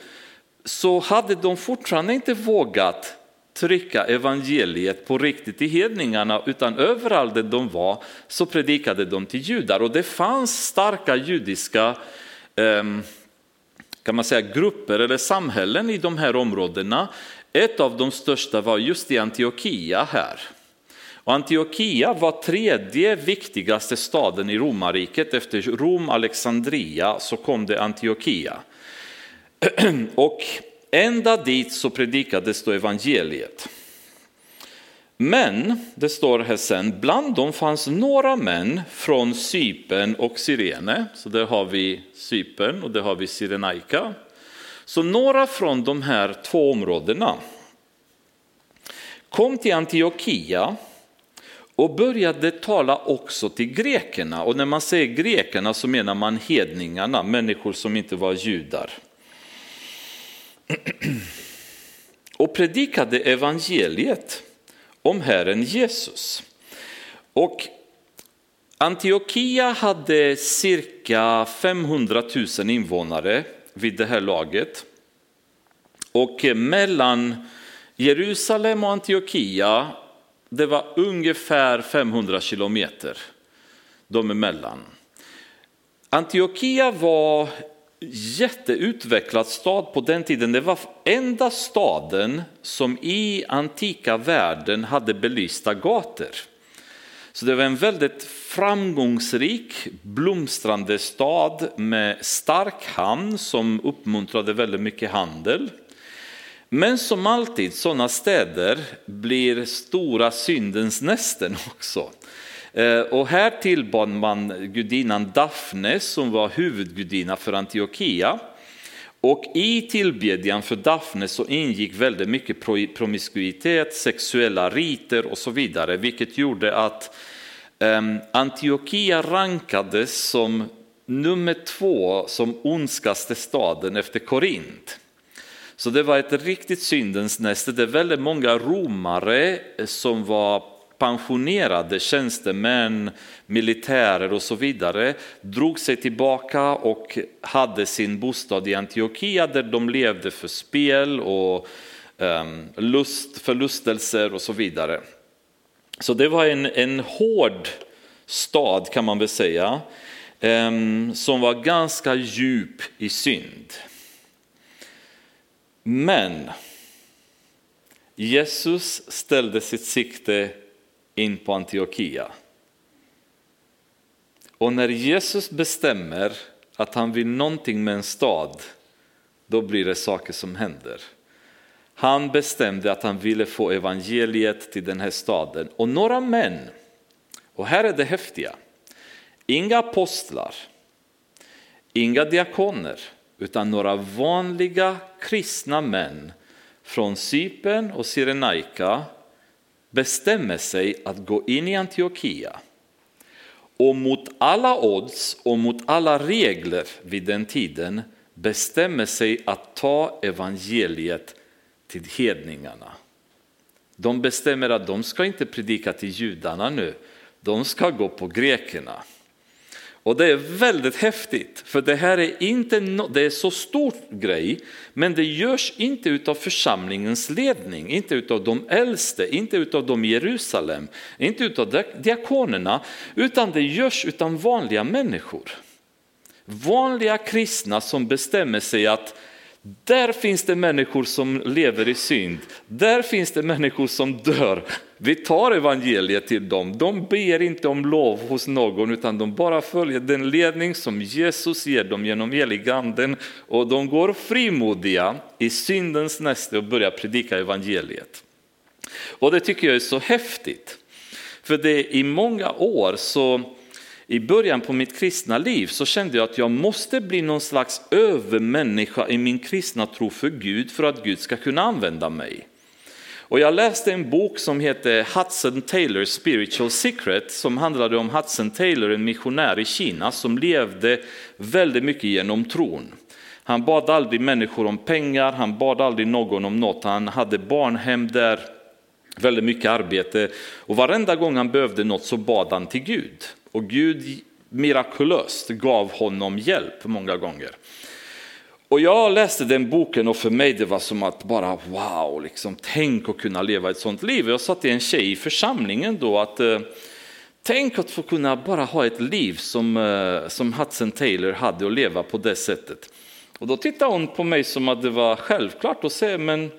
så hade de fortfarande inte vågat trycka evangeliet på riktigt i hedningarna, utan överallt där de var så predikade de till judar. Och det fanns starka judiska ehm, kan man säga, grupper eller samhällen i de här områdena. Ett av de största var just i Antiochia här. Och Antiochia var tredje viktigaste staden i romarriket. Efter Rom, Alexandria så kom det Antiochia. Och ända dit så predikades då evangeliet. Men, det står här sen, bland dem fanns några män från Cypern och Sirene. Så där har vi Cypern och där har vi Sirenaika. Så några från de här två områdena kom till Antiochia och började tala också till grekerna. Och när man säger grekerna så menar man hedningarna, människor som inte var judar. Och predikade evangeliet om Herren Jesus. Och Antiochia hade cirka 500 000 invånare vid det här laget. Och mellan Jerusalem och Antiochia det var ungefär 500 kilometer de emellan. Antiochia var jätteutvecklad stad på den tiden. Det var enda staden som i antika världen hade belysta gator. Så det var en väldigt framgångsrik, blomstrande stad med stark hamn som uppmuntrade väldigt mycket handel. Men som alltid, sådana städer blir stora syndens nästen också. Eh, och här tillbad man gudinnan Daphne som var huvudgudinna för Antiochia. Och i tillbedjan för Daphne så ingick väldigt mycket promiskuitet, sexuella riter och så vidare, vilket gjorde att ehm, Antiochia rankades som nummer två som ondskaste staden efter Korint. Så det var ett riktigt syndens näste. Det är väldigt många romare som var pensionerade tjänstemän, militärer och så vidare drog sig tillbaka och hade sin bostad i Antiochia där de levde för spel och um, lust, förlustelser och så vidare. Så det var en, en hård stad kan man väl säga, um, som var ganska djup i synd. Men Jesus ställde sitt sikte in på Antiochia. Och när Jesus bestämmer att han vill någonting med en stad, då blir det saker som händer. Han bestämde att han ville få evangeliet till den här staden. Och några män, och här är det häftiga, inga apostlar, inga diakoner, utan några vanliga kristna män från Cypern och Cyrenaika bestämmer sig att gå in i Antiochia och mot alla odds och mot alla regler vid den tiden bestämmer sig att ta evangeliet till hedningarna. De bestämmer att de ska inte predika till judarna nu, de ska gå på grekerna. Och det är väldigt häftigt, för det här är inte no det är så stor grej, men det görs inte utav församlingens ledning, inte utav de äldste, inte utav de i Jerusalem, inte utav diakonerna, utan det görs av vanliga människor. Vanliga kristna som bestämmer sig att där finns det människor som lever i synd. Där finns det människor som dör. Vi tar evangeliet till dem. De ber inte om lov hos någon utan de bara följer den ledning som Jesus ger dem genom heliganden och de går frimodiga i syndens näste och börjar predika evangeliet. Och det tycker jag är så häftigt. För det i många år så i början på mitt kristna liv så kände jag att jag måste bli någon slags övermänniska i min kristna tro för Gud för att Gud ska kunna använda mig. Och jag läste en bok som heter Hudson Taylor Spiritual Secret som handlade om Hudson Taylor, en missionär i Kina som levde väldigt mycket genom tron. Han bad aldrig människor om pengar, han bad aldrig någon om något, han hade barnhem där, väldigt mycket arbete och varenda gång han behövde något så bad han till Gud. Och Gud mirakulöst gav honom hjälp många gånger. Och jag läste den boken och för mig det var som att bara wow, liksom, tänk att kunna leva ett sånt liv. Jag sa till en tjej i församlingen då att eh, tänk att få kunna bara ha ett liv som, eh, som Hudson Taylor hade och leva på det sättet. Och då tittade hon på mig som att det var självklart att säga men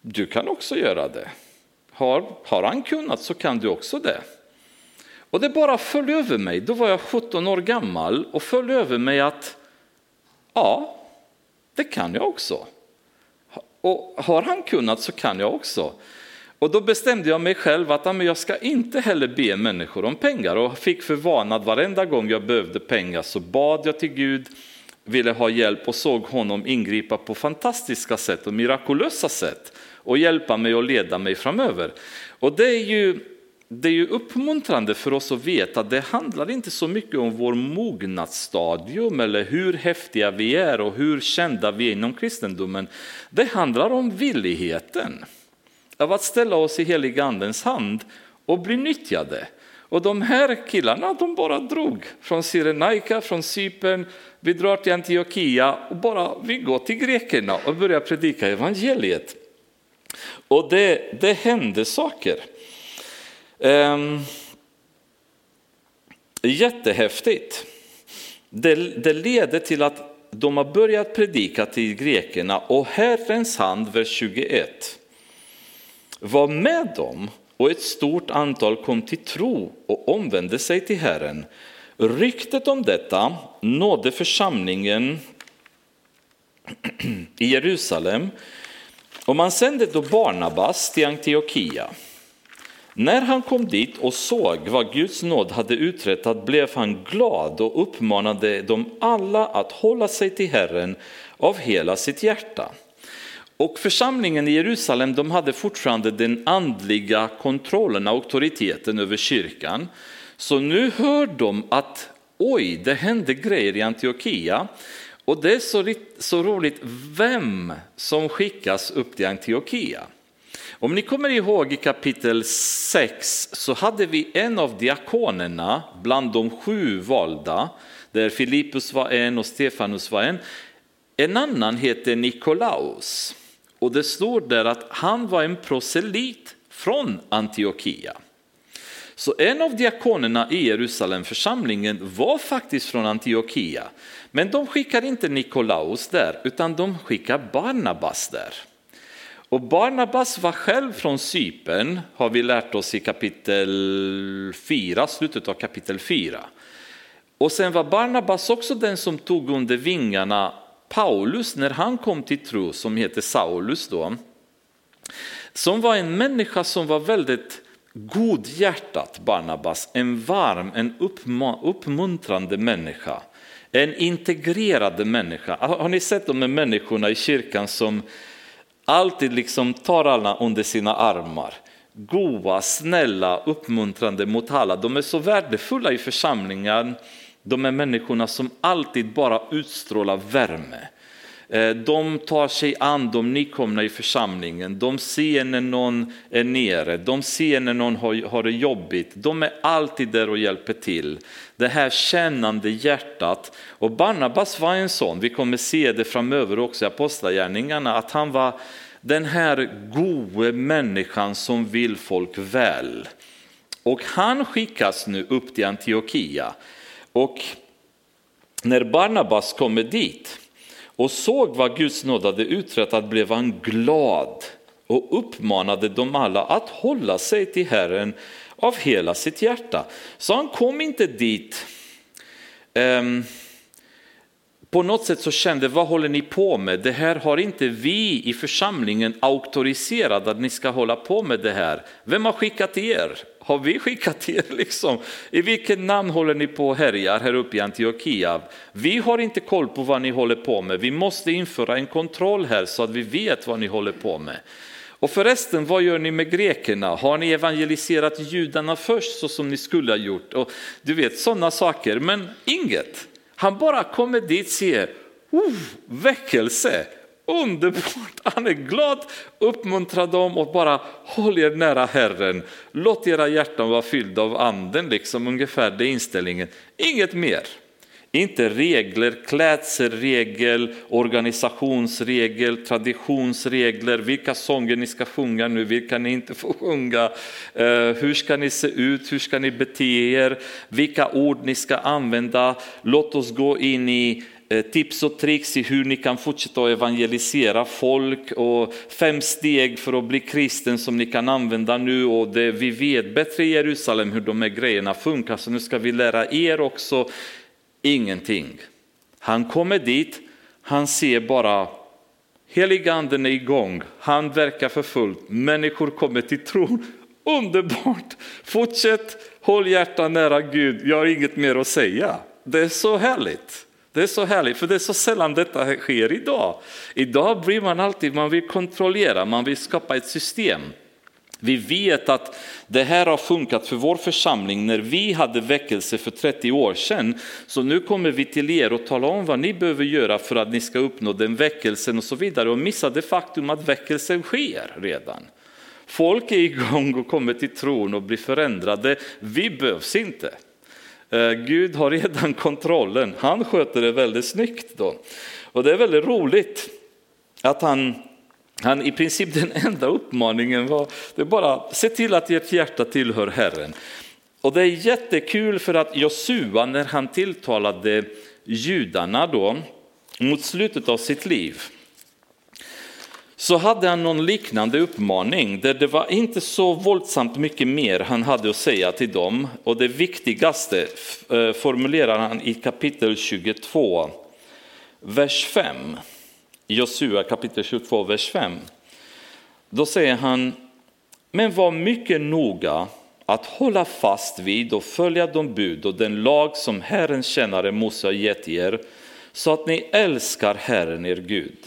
du kan också göra det. Har, har han kunnat så kan du också det. Och det bara föll över mig, då var jag 17 år gammal och föll över mig att ja, det kan jag också. Och har han kunnat så kan jag också. Och då bestämde jag mig själv att jag ska inte heller be människor om pengar och fick för vana att varenda gång jag behövde pengar så bad jag till Gud, ville ha hjälp och såg honom ingripa på fantastiska sätt och mirakulösa sätt och hjälpa mig och leda mig framöver. Och det är ju det är ju uppmuntrande för oss att veta att det handlar inte så mycket om vår mognadsstadium eller hur häftiga vi är och hur kända vi är inom kristendomen. Det handlar om villigheten av att ställa oss i heligandens hand och bli nyttjade. Och de här killarna de bara drog från Cyrenaika, från Cypern, vi drar till Antiochia och bara vi går till grekerna och börjar predika evangeliet. Och det, det hände saker. Um, jättehäftigt. Det, det leder till att de har börjat predika till grekerna och Herrens hand, vers 21, var med dem och ett stort antal kom till tro och omvände sig till Herren. Ryktet om detta nådde församlingen i Jerusalem och man sände då Barnabas till Antiochia. När han kom dit och såg vad Guds nåd hade uträttat blev han glad och uppmanade dem alla att hålla sig till Herren av hela sitt hjärta. Och församlingen i Jerusalem de hade fortfarande den andliga kontrollen, auktoriteten över kyrkan. Så nu hör de att oj, det hände grejer i Antiochia. Och det är så, så roligt vem som skickas upp till Antiochia. Om ni kommer ihåg i kapitel 6 så hade vi en av diakonerna bland de sju valda, där Filippus var en och Stefanus var en. En annan heter Nikolaus och det står där att han var en proselit från Antiochia. Så en av diakonerna i Jerusalemförsamlingen var faktiskt från Antiochia. Men de skickade inte Nikolaus där, utan de skickade Barnabas där. Och Barnabas var själv från Cypern, har vi lärt oss i kapitel 4, slutet av kapitel 4. Och sen var Barnabas också den som tog under vingarna Paulus när han kom till tro, som heter Saulus då. Som var en människa som var väldigt godhjärtat, Barnabas, en varm, en uppmuntrande människa. En integrerad människa. Har ni sett de här människorna i kyrkan som alltid liksom tar alla under sina armar? Goa, snälla, uppmuntrande mot alla. De är så värdefulla i församlingen. De är människorna som alltid bara utstrålar värme. Eh, de tar sig an de nykomna i församlingen, de ser när någon är nere, de ser när någon har, det jobbigt. De är alltid där och hjälper till. Det här kännande hjärtat. Och Barnabas var en sån, vi kommer se det framöver också i Apostlagärningarna, att han var den här gode människan som vill folk väl. Och han skickas nu upp till Antiochia. Och när Barnabas kommer dit och såg vad Guds nåd hade uträttat blev han glad och uppmanade dem alla att hålla sig till Herren av hela sitt hjärta. Så han kom inte dit um, på något sätt så kände, vad håller ni på med? Det här har inte vi i församlingen auktoriserat att ni ska hålla på med det här. Vem har skickat er? Har vi skickat er liksom? I vilket namn håller ni på och härjar här uppe i Antiochia? Vi har inte koll på vad ni håller på med. Vi måste införa en kontroll här så att vi vet vad ni håller på med. Och förresten, vad gör ni med grekerna? Har ni evangeliserat judarna först så som ni skulle ha gjort? Och du vet sådana saker, men inget. Han bara kommer dit och säger, väckelse, underbart. Han är glad, uppmuntrar dem och bara håll er nära Herren. Låt era hjärtan vara fyllda av anden, liksom ungefär det inställningen. Inget mer. Inte regler, klädselregel, organisationsregel, traditionsregler, vilka sånger ni ska sjunga nu, vilka ni inte får sjunga, eh, hur ska ni se ut, hur ska ni bete er, vilka ord ni ska använda. Låt oss gå in i eh, tips och tricks i hur ni kan fortsätta att evangelisera folk och fem steg för att bli kristen som ni kan använda nu. Och det, vi vet bättre i Jerusalem hur de här grejerna funkar. Så nu ska vi lära er också ingenting. Han kommer dit, han ser bara heliganden är igång, han verkar för fullt, människor kommer till tron. Underbart! Fortsätt, håll hjärtan nära Gud, jag har inget mer att säga. Det är så härligt. Det är så härligt, för det är så sällan detta sker idag. Idag blir man alltid, man vill kontrollera, man vill skapa ett system. Vi vet att det här har funkat för vår församling när vi hade väckelse för 30 år sedan. Så nu kommer vi till er och talar om vad ni behöver göra för att ni ska uppnå den väckelsen och så vidare. Och missa det faktum att väckelsen sker redan. Folk är igång och kommer till tron och blir förändrade. Vi behövs inte. Eh, Gud har redan kontrollen, han sköter det väldigt snyggt då. Och det är väldigt roligt att han han, I princip den enda uppmaningen var det bara se till att ert hjärta tillhör Herren. Och det är jättekul för att Josua när han tilltalade judarna då mot slutet av sitt liv så hade han någon liknande uppmaning där det var inte så våldsamt mycket mer han hade att säga till dem. Och det viktigaste eh, formulerar han i kapitel 22, vers 5. Josua kapitel 22, vers 5. Då säger han Men var mycket noga att hålla fast vid och följa de bud och den lag som Herrens tjänare Mose har gett er, så att ni älskar Herren er Gud.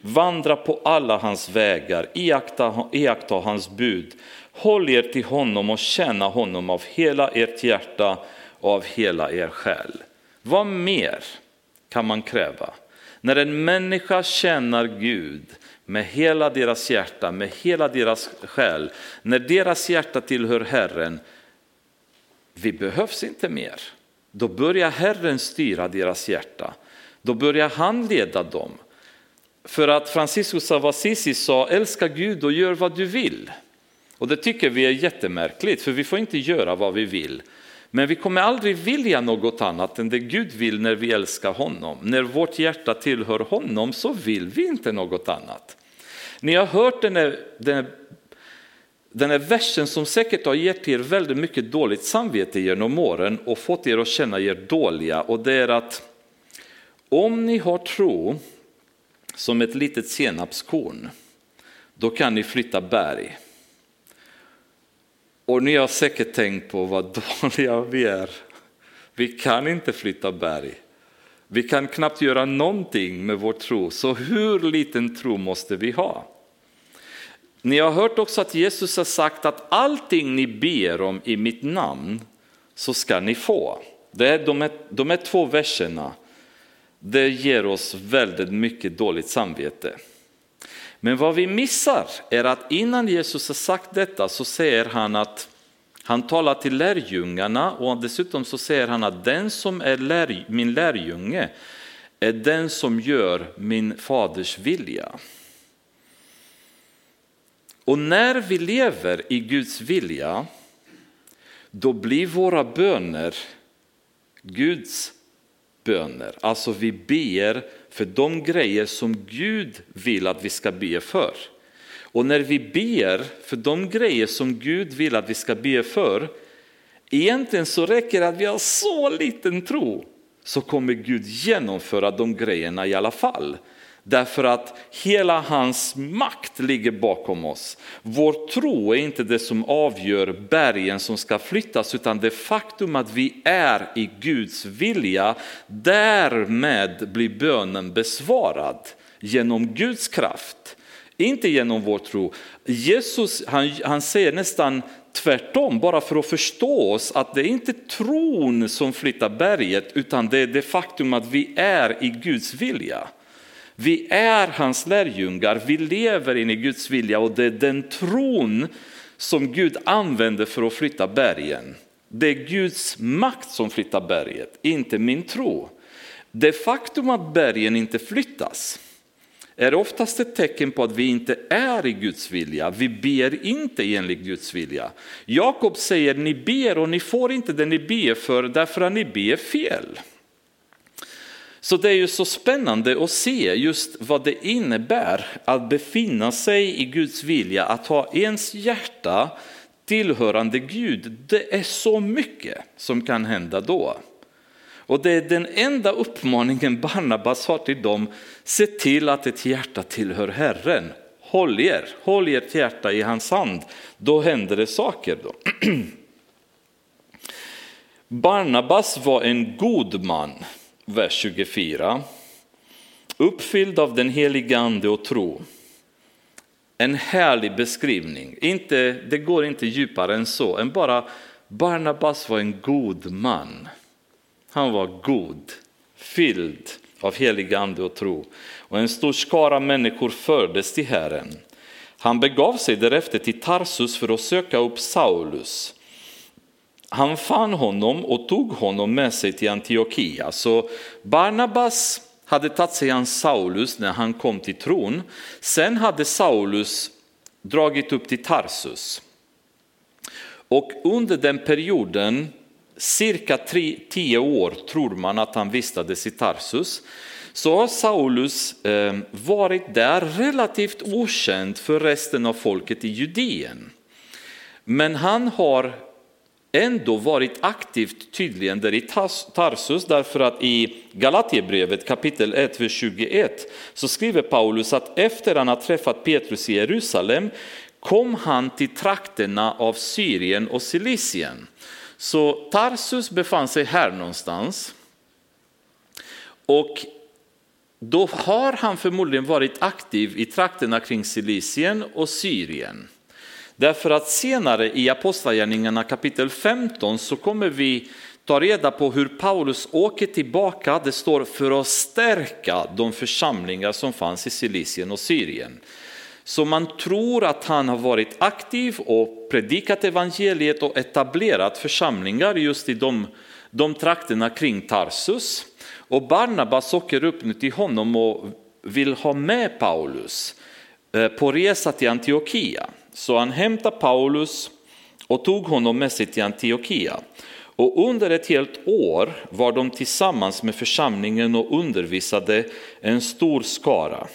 Vandra på alla hans vägar, iaktta, iaktta hans bud, håll er till honom och känna honom av hela ert hjärta och av hela er själ. Vad mer kan man kräva? När en människa känner Gud med hela deras hjärta, med hela deras själ, när deras hjärta tillhör Herren, vi behövs inte mer. Då börjar Herren styra deras hjärta. Då börjar han leda dem. För att Franciscus av Assisi sa, älska Gud och gör vad du vill. Och det tycker vi är jättemärkligt, för vi får inte göra vad vi vill. Men vi kommer aldrig vilja något annat än det Gud vill när vi älskar honom. När vårt hjärta tillhör honom så vill vi inte något annat. Ni har hört den här, den här, den här versen som säkert har gett er väldigt mycket dåligt samvete genom åren och fått er att känna er dåliga och det är att om ni har tro som ett litet senapskorn, då kan ni flytta berg. Och ni har säkert tänkt på vad dåliga vi är. Vi kan inte flytta berg. Vi kan knappt göra någonting med vår tro, så hur liten tro måste vi ha? Ni har hört också att Jesus har sagt att allting ni ber om i mitt namn så ska ni få. Det är de, här, de här två verserna det ger oss väldigt mycket dåligt samvete. Men vad vi missar är att innan Jesus har sagt detta så säger han att han talar till lärjungarna och dessutom så säger han att den som är lär, min lärjunge är den som gör min faders vilja. Och när vi lever i Guds vilja, då blir våra böner Guds böner. Alltså vi ber för de grejer som Gud vill att vi ska be för. Och när vi ber för de grejer som Gud vill att vi ska be för, egentligen så räcker det att vi har så liten tro så kommer Gud genomföra de grejerna i alla fall. Därför att hela hans makt ligger bakom oss. Vår tro är inte det som avgör bergen som ska flyttas utan det faktum att vi är i Guds vilja. Därmed blir bönen besvarad genom Guds kraft, inte genom vår tro. Jesus han, han säger nästan tvärtom, bara för att förstå oss att det är inte tron som flyttar berget utan det är det faktum att vi är i Guds vilja. Vi är hans lärjungar, vi lever in i Guds vilja och det är den tron som Gud använder för att flytta bergen. Det är Guds makt som flyttar berget, inte min tro. Det faktum att bergen inte flyttas är oftast ett tecken på att vi inte är i Guds vilja. Vi ber inte enligt Guds vilja. Jakob säger ni ber och ni får inte det ni ber för därför att ni ber fel. Så det är ju så spännande att se just vad det innebär att befinna sig i Guds vilja, att ha ens hjärta tillhörande Gud. Det är så mycket som kan hända då. Och det är den enda uppmaningen Barnabas har till dem, se till att ett hjärta tillhör Herren. Håll er, håll ert hjärta i hans hand, då händer det saker. Då. Barnabas var en god man vers 24. Uppfylld av den helige ande och tro. En härlig beskrivning. Inte, det går inte djupare än så. Än bara Barnabas var en god man. Han var god, fylld av helig ande och tro. Och en stor skara människor fördes till Herren. Han begav sig därefter till Tarsus för att söka upp Saulus han fann honom och tog honom med sig till Antiochia. Så Barnabas hade tagit sig an Saulus när han kom till tron. Sen hade Saulus dragit upp till Tarsus. Och under den perioden, cirka tre, tio år tror man att han vistades i Tarsus, så har Saulus eh, varit där relativt okänd för resten av folket i Judeen. Men han har ändå varit aktivt tydligen där i Tarsus därför att i Galaterbrevet kapitel 1, vers 21 så skriver Paulus att efter han har träffat Petrus i Jerusalem kom han till trakterna av Syrien och Cilicien. Så Tarsus befann sig här någonstans. Och då har han förmodligen varit aktiv i trakterna kring Cilicien och Syrien. Därför att senare i Apostlagärningarna kapitel 15 så kommer vi ta reda på hur Paulus åker tillbaka, det står för att stärka de församlingar som fanns i Cilicien och Syrien. Så man tror att han har varit aktiv och predikat evangeliet och etablerat församlingar just i de, de trakterna kring Tarsus. Och Barnabas åker upp nu till honom och vill ha med Paulus eh, på resa till Antiochia. Så han hämtade Paulus och tog honom med sig till Antiochia. Och under ett helt år var de tillsammans med församlingen och undervisade en stor skara.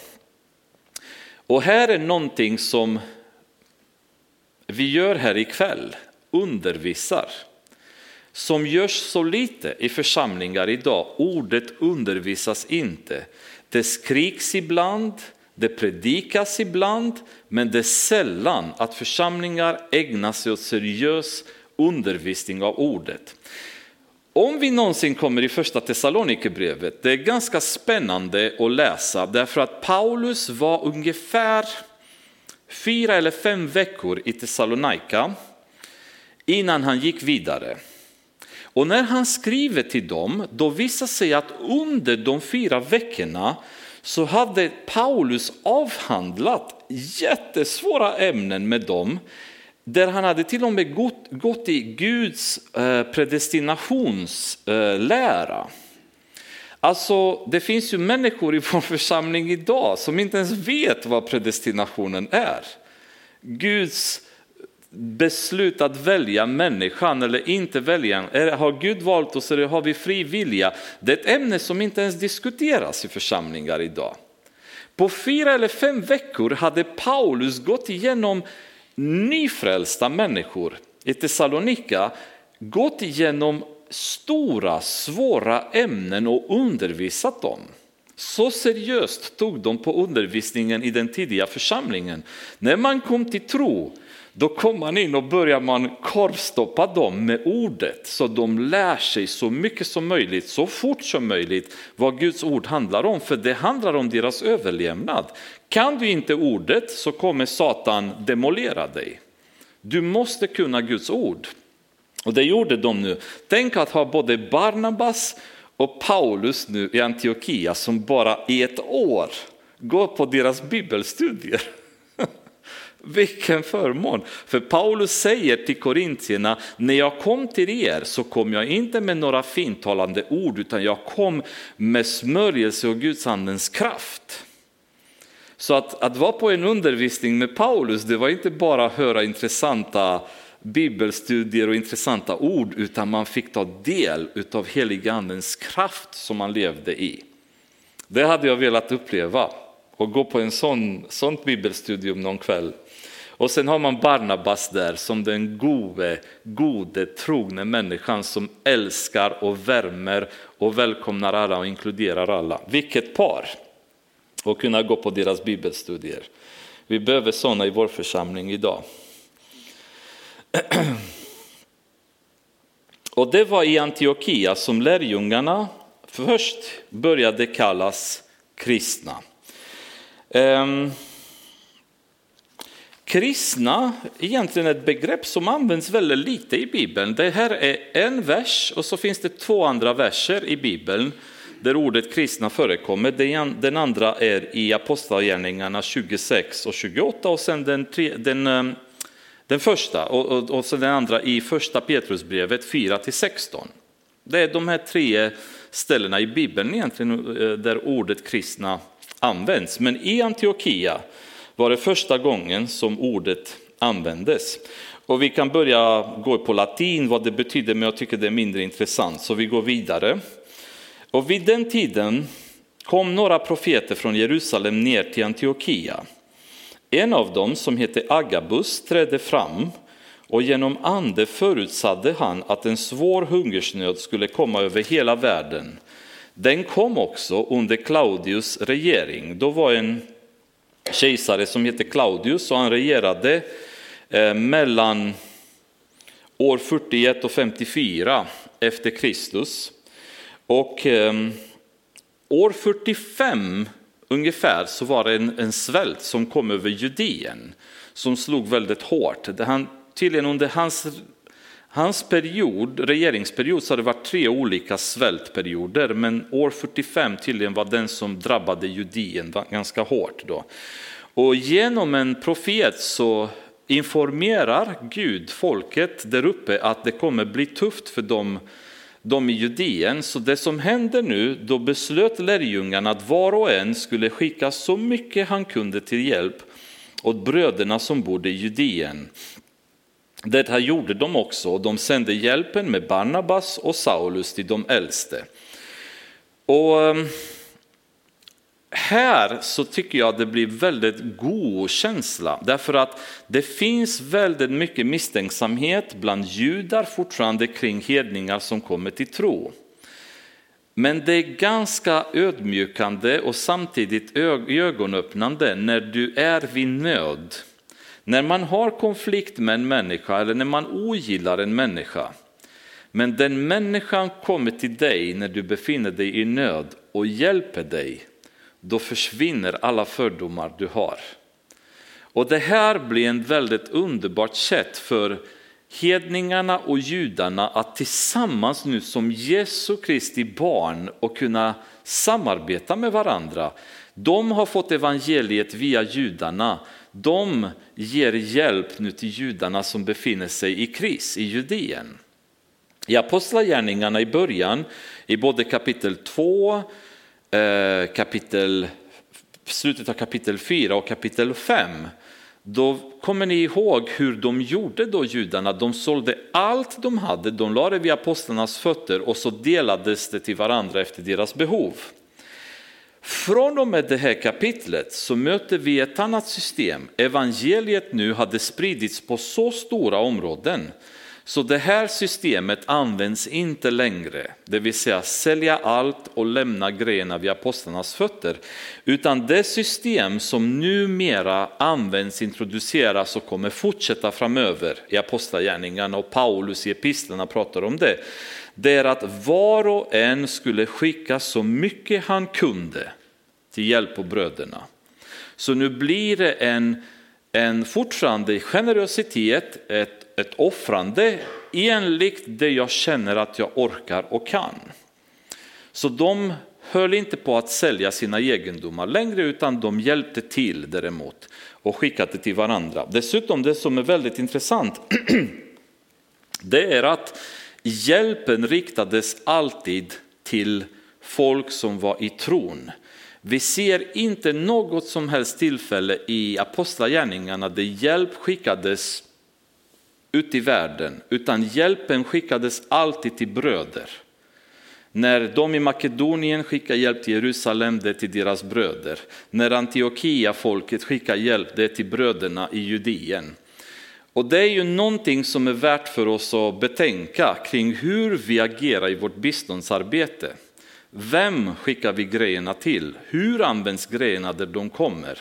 Och här är någonting som vi gör här ikväll, undervisar. Som görs så lite i församlingar idag, ordet undervisas inte. Det skriks ibland, det predikas ibland, men det är sällan att församlingar ägnar sig åt seriös undervisning av ordet. Om vi någonsin kommer i första Thessalonikerbrevet, det är ganska spännande att läsa därför att Paulus var ungefär fyra eller fem veckor i Thessalonika innan han gick vidare. Och när han skriver till dem, då visar sig att under de fyra veckorna så hade Paulus avhandlat jättesvåra ämnen med dem där han hade till och med gått, gått i Guds eh, predestinationslära. Alltså, det finns ju människor i vår församling idag som inte ens vet vad predestinationen är. Guds beslut att välja människan eller inte välja. Har Gud valt oss eller har vi fri vilja? Det är ett ämne som inte ens diskuteras i församlingar idag. På fyra eller fem veckor hade Paulus gått igenom nyfrälsta människor i Thessalonika gått igenom stora svåra ämnen och undervisat dem. Så seriöst tog de på undervisningen i den tidiga församlingen. När man kom till tro då kom man in och började man korvstoppa dem med ordet så de lär sig så mycket som möjligt, så fort som möjligt vad Guds ord handlar om, för det handlar om deras överlevnad. Kan du inte ordet så kommer Satan demolera dig. Du måste kunna Guds ord. Och det gjorde de nu. Tänk att ha både Barnabas och Paulus nu i Antiochia som bara i ett år går på deras bibelstudier. Vilken förmån! För Paulus säger till korintierna, när jag kom till er så kom jag inte med några fintalande ord utan jag kom med smörjelse och Guds andens kraft. Så att, att vara på en undervisning med Paulus, det var inte bara att höra intressanta bibelstudier och intressanta ord, utan man fick ta del av heligandens kraft som man levde i. Det hade jag velat uppleva och gå på en sån, sånt bibelstudium någon kväll. Och sen har man Barnabas där som den gode, gode, trogne människan som älskar och värmer och välkomnar alla och inkluderar alla. Vilket par! Och kunna gå på deras bibelstudier. Vi behöver sådana i vår församling idag. Och det var i Antiochia som lärjungarna först började kallas kristna. Um, Kristna är egentligen ett begrepp som används väldigt lite i Bibeln. Det här är en vers och så finns det två andra verser i Bibeln där ordet kristna förekommer. Den andra är i Apostlagärningarna 26 och 28 och sen den, tre, den, ehm, den första och, och, och sen den andra i första Petrusbrevet 4 till 16. Det är de här tre ställena i Bibeln egentligen eh, där ordet kristna används. Men i Antiochia var det första gången som ordet användes. Och vi kan börja gå på latin vad det betyder, men jag tycker det är mindre intressant, så vi går vidare. Och vid den tiden kom några profeter från Jerusalem ner till Antiochia. En av dem, som hette Agabus, trädde fram och genom ande förutsade han att en svår hungersnöd skulle komma över hela världen. Den kom också under Claudius regering. Då var en kejsare som hette Claudius och han regerade eh, mellan år 41 och 54 efter Kristus. Och ehm, år 45 ungefär så var det en, en svält som kom över Judeen som slog väldigt hårt. Han, tydligen under hans, hans period, regeringsperiod så har det varit tre olika svältperioder men år 45 tydligen var den som drabbade Judeen ganska hårt. Då. Och genom en profet så informerar Gud folket där uppe att det kommer bli tufft för dem dem i Judeen. Så det som hände nu, då beslöt lärjungarna att var och en skulle skicka så mycket han kunde till hjälp åt bröderna som bodde i Judeen. Det här gjorde de också, de sände hjälpen med Barnabas och Saulus till de äldste. Och ehm, här så tycker jag det blir väldigt god känsla därför att det finns väldigt mycket misstänksamhet bland judar fortfarande kring hedningar som kommer till tro. Men det är ganska ödmjukande och samtidigt ögonöppnande när du är vid nöd. När man har konflikt med en människa eller när man ogillar en människa. Men den människan kommer till dig när du befinner dig i nöd och hjälper dig då försvinner alla fördomar du har. Och det här blir en väldigt underbart sätt för hedningarna och judarna att tillsammans nu som Jesu Kristi barn och kunna samarbeta med varandra. De har fått evangeliet via judarna. De ger hjälp nu till judarna som befinner sig i kris i Judeen. I Apostlagärningarna i början, i både kapitel 2 eh, kapitel, slutet av kapitel 4 och kapitel 5, då kommer ni ihåg hur de gjorde då judarna. De sålde allt de hade, de lade det vid apostlarnas fötter och så delades det till varandra efter deras behov. Från och med det här kapitlet så möter vi ett annat system. Evangeliet nu hade spridits på så stora områden så det här systemet används inte längre, det vill säga sälja allt och lämna grejerna vid apostlarnas fötter. Utan det system som numera används, introduceras och kommer fortsätta framöver i apostlagärningarna och Paulus i epistlarna pratar om det. Det är att var och en skulle skicka så mycket han kunde till hjälp på bröderna. Så nu blir det en, en fortfarande generositet, ett ett offrande enligt det jag känner att jag orkar och kan. Så de höll inte på att sälja sina egendomar längre utan de hjälpte till däremot och skickade till varandra. Dessutom det som är väldigt intressant det är att hjälpen riktades alltid till folk som var i tron. Vi ser inte något som helst tillfälle i apostlagärningarna där hjälp skickades ut i världen, utan hjälpen skickades alltid till bröder. När de i Makedonien skickar hjälp till Jerusalem, det till deras bröder. När Antiochia folket skickar hjälp, det till bröderna i Judeen. Och det är ju någonting som är värt för oss att betänka kring hur vi agerar i vårt biståndsarbete. Vem skickar vi grejerna till? Hur används grejerna där de kommer?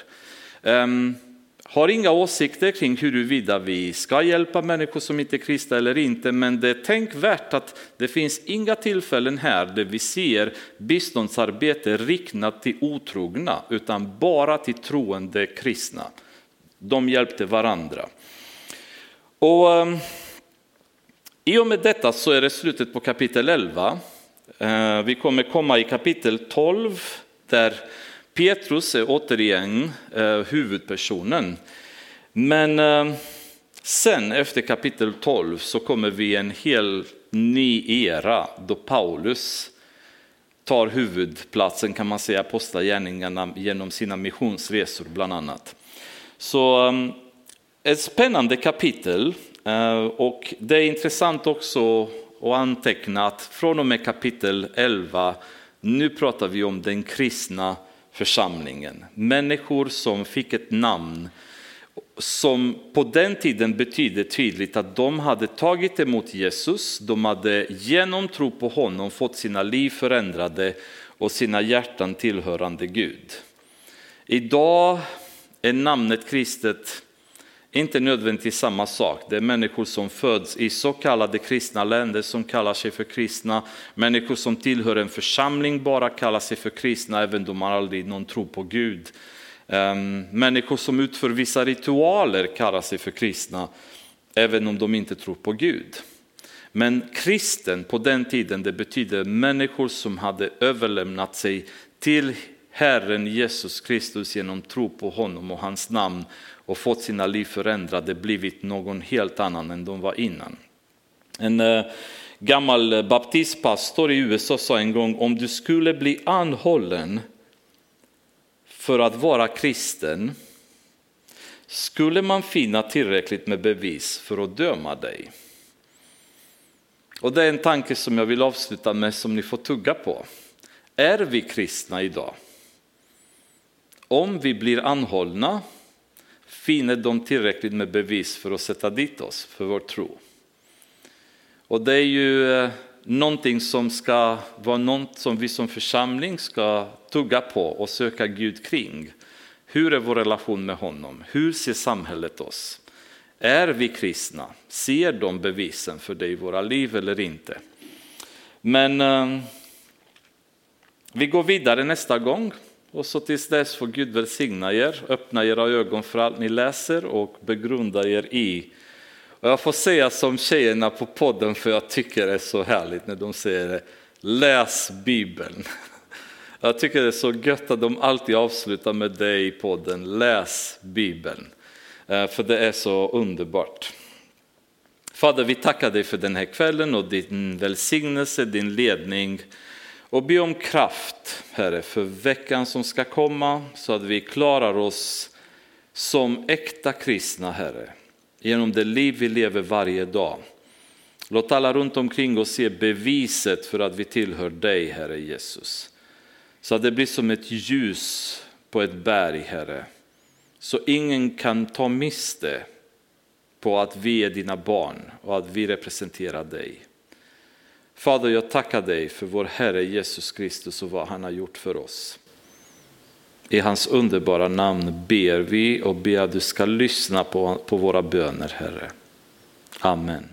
Um, har inga åsikter kring huruvida vi ska hjälpa människor som inte är kristna eller inte, men det är tänkvärt att det finns inga tillfällen här där vi ser biståndsarbete riktat till otrogna, utan bara till troende kristna. De hjälpte varandra. Och, ehm, I och med detta så är det slutet på kapitel 11. Eh, vi kommer komma i kapitel 12 där Petrus är återigen eh, huvudpersonen. Men ehm, sen efter kapitel 12 så kommer vi en hel ny era då Paulus tar huvudplatsen kan man säga, apostlagärningarna genom sina missionsresor bland annat. Så ehm, ett spännande kapitel eh, och det är intressant också att anteckna att från och med kapitel 11 nu pratar vi om den kristna församlingen. Människor som fick ett namn som på den tiden betydde tydligt att de hade tagit emot Jesus, de hade genom tro på honom fått sina liv förändrade och sina hjärtan tillhörande Gud. Idag är namnet kristet inte nödvändigtvis samma sak. Det är människor som föds i så kallade kristna länder som kallar sig för kristna. Människor som tillhör en församling bara kallar sig för kristna även om man aldrig någon tror på Gud. Ehm, människor som utför vissa ritualer kallar sig för kristna även om de inte tror på Gud. Men kristen på den tiden det betyder människor som hade överlämnat sig till Herren Jesus Kristus genom tro på honom och hans namn och fått sina liv förändrade, blivit någon helt annan än de var innan. En eh, gammal baptistpastor i USA sa en gång, om du skulle bli anhållen för att vara kristen, skulle man finna tillräckligt med bevis för att döma dig? Och det är en tanke som jag vill avsluta med som ni får tugga på. Är vi kristna idag? Om vi blir anhållna finner de tillräckligt med bevis för att sätta dit oss för vår tro. Och det är ju eh, någonting som ska vara något som vi som församling ska tugga på och söka Gud kring. Hur är vår relation med honom? Hur ser samhället oss? Är vi kristna? Ser de bevisen för det i våra liv eller inte? Men eh, vi går vidare nästa gång och så tills dess får Gud välsigna er, öppna era ögon för allt ni läser och begrunda er i. Och jag får säga som tjejerna på podden för jag tycker det är så härligt när de säger det, läs Bibeln. Jag tycker det är så gött att de alltid avslutar med det i podden, läs Bibeln. Eh, för det är så underbart. Fader, vi tackar dig för den här kvällen och din välsignelse, din ledning. Och be om kraft, Herre, för veckan som ska komma så att vi klarar oss som äkta kristna, Herre, genom det liv vi lever varje dag. Låt alla runt omkring oss se beviset för att vi tillhör dig, Herre Jesus. Så att det blir som ett ljus på ett berg, Herre. Så ingen kan ta miste på att vi är dina barn och att vi representerar dig. Fader, jag tackar dig för vår Herre Jesus Kristus och vad han har gjort för oss. I hans underbara namn ber vi och ber att du ska lyssna på, på våra böner, Herre. Amen.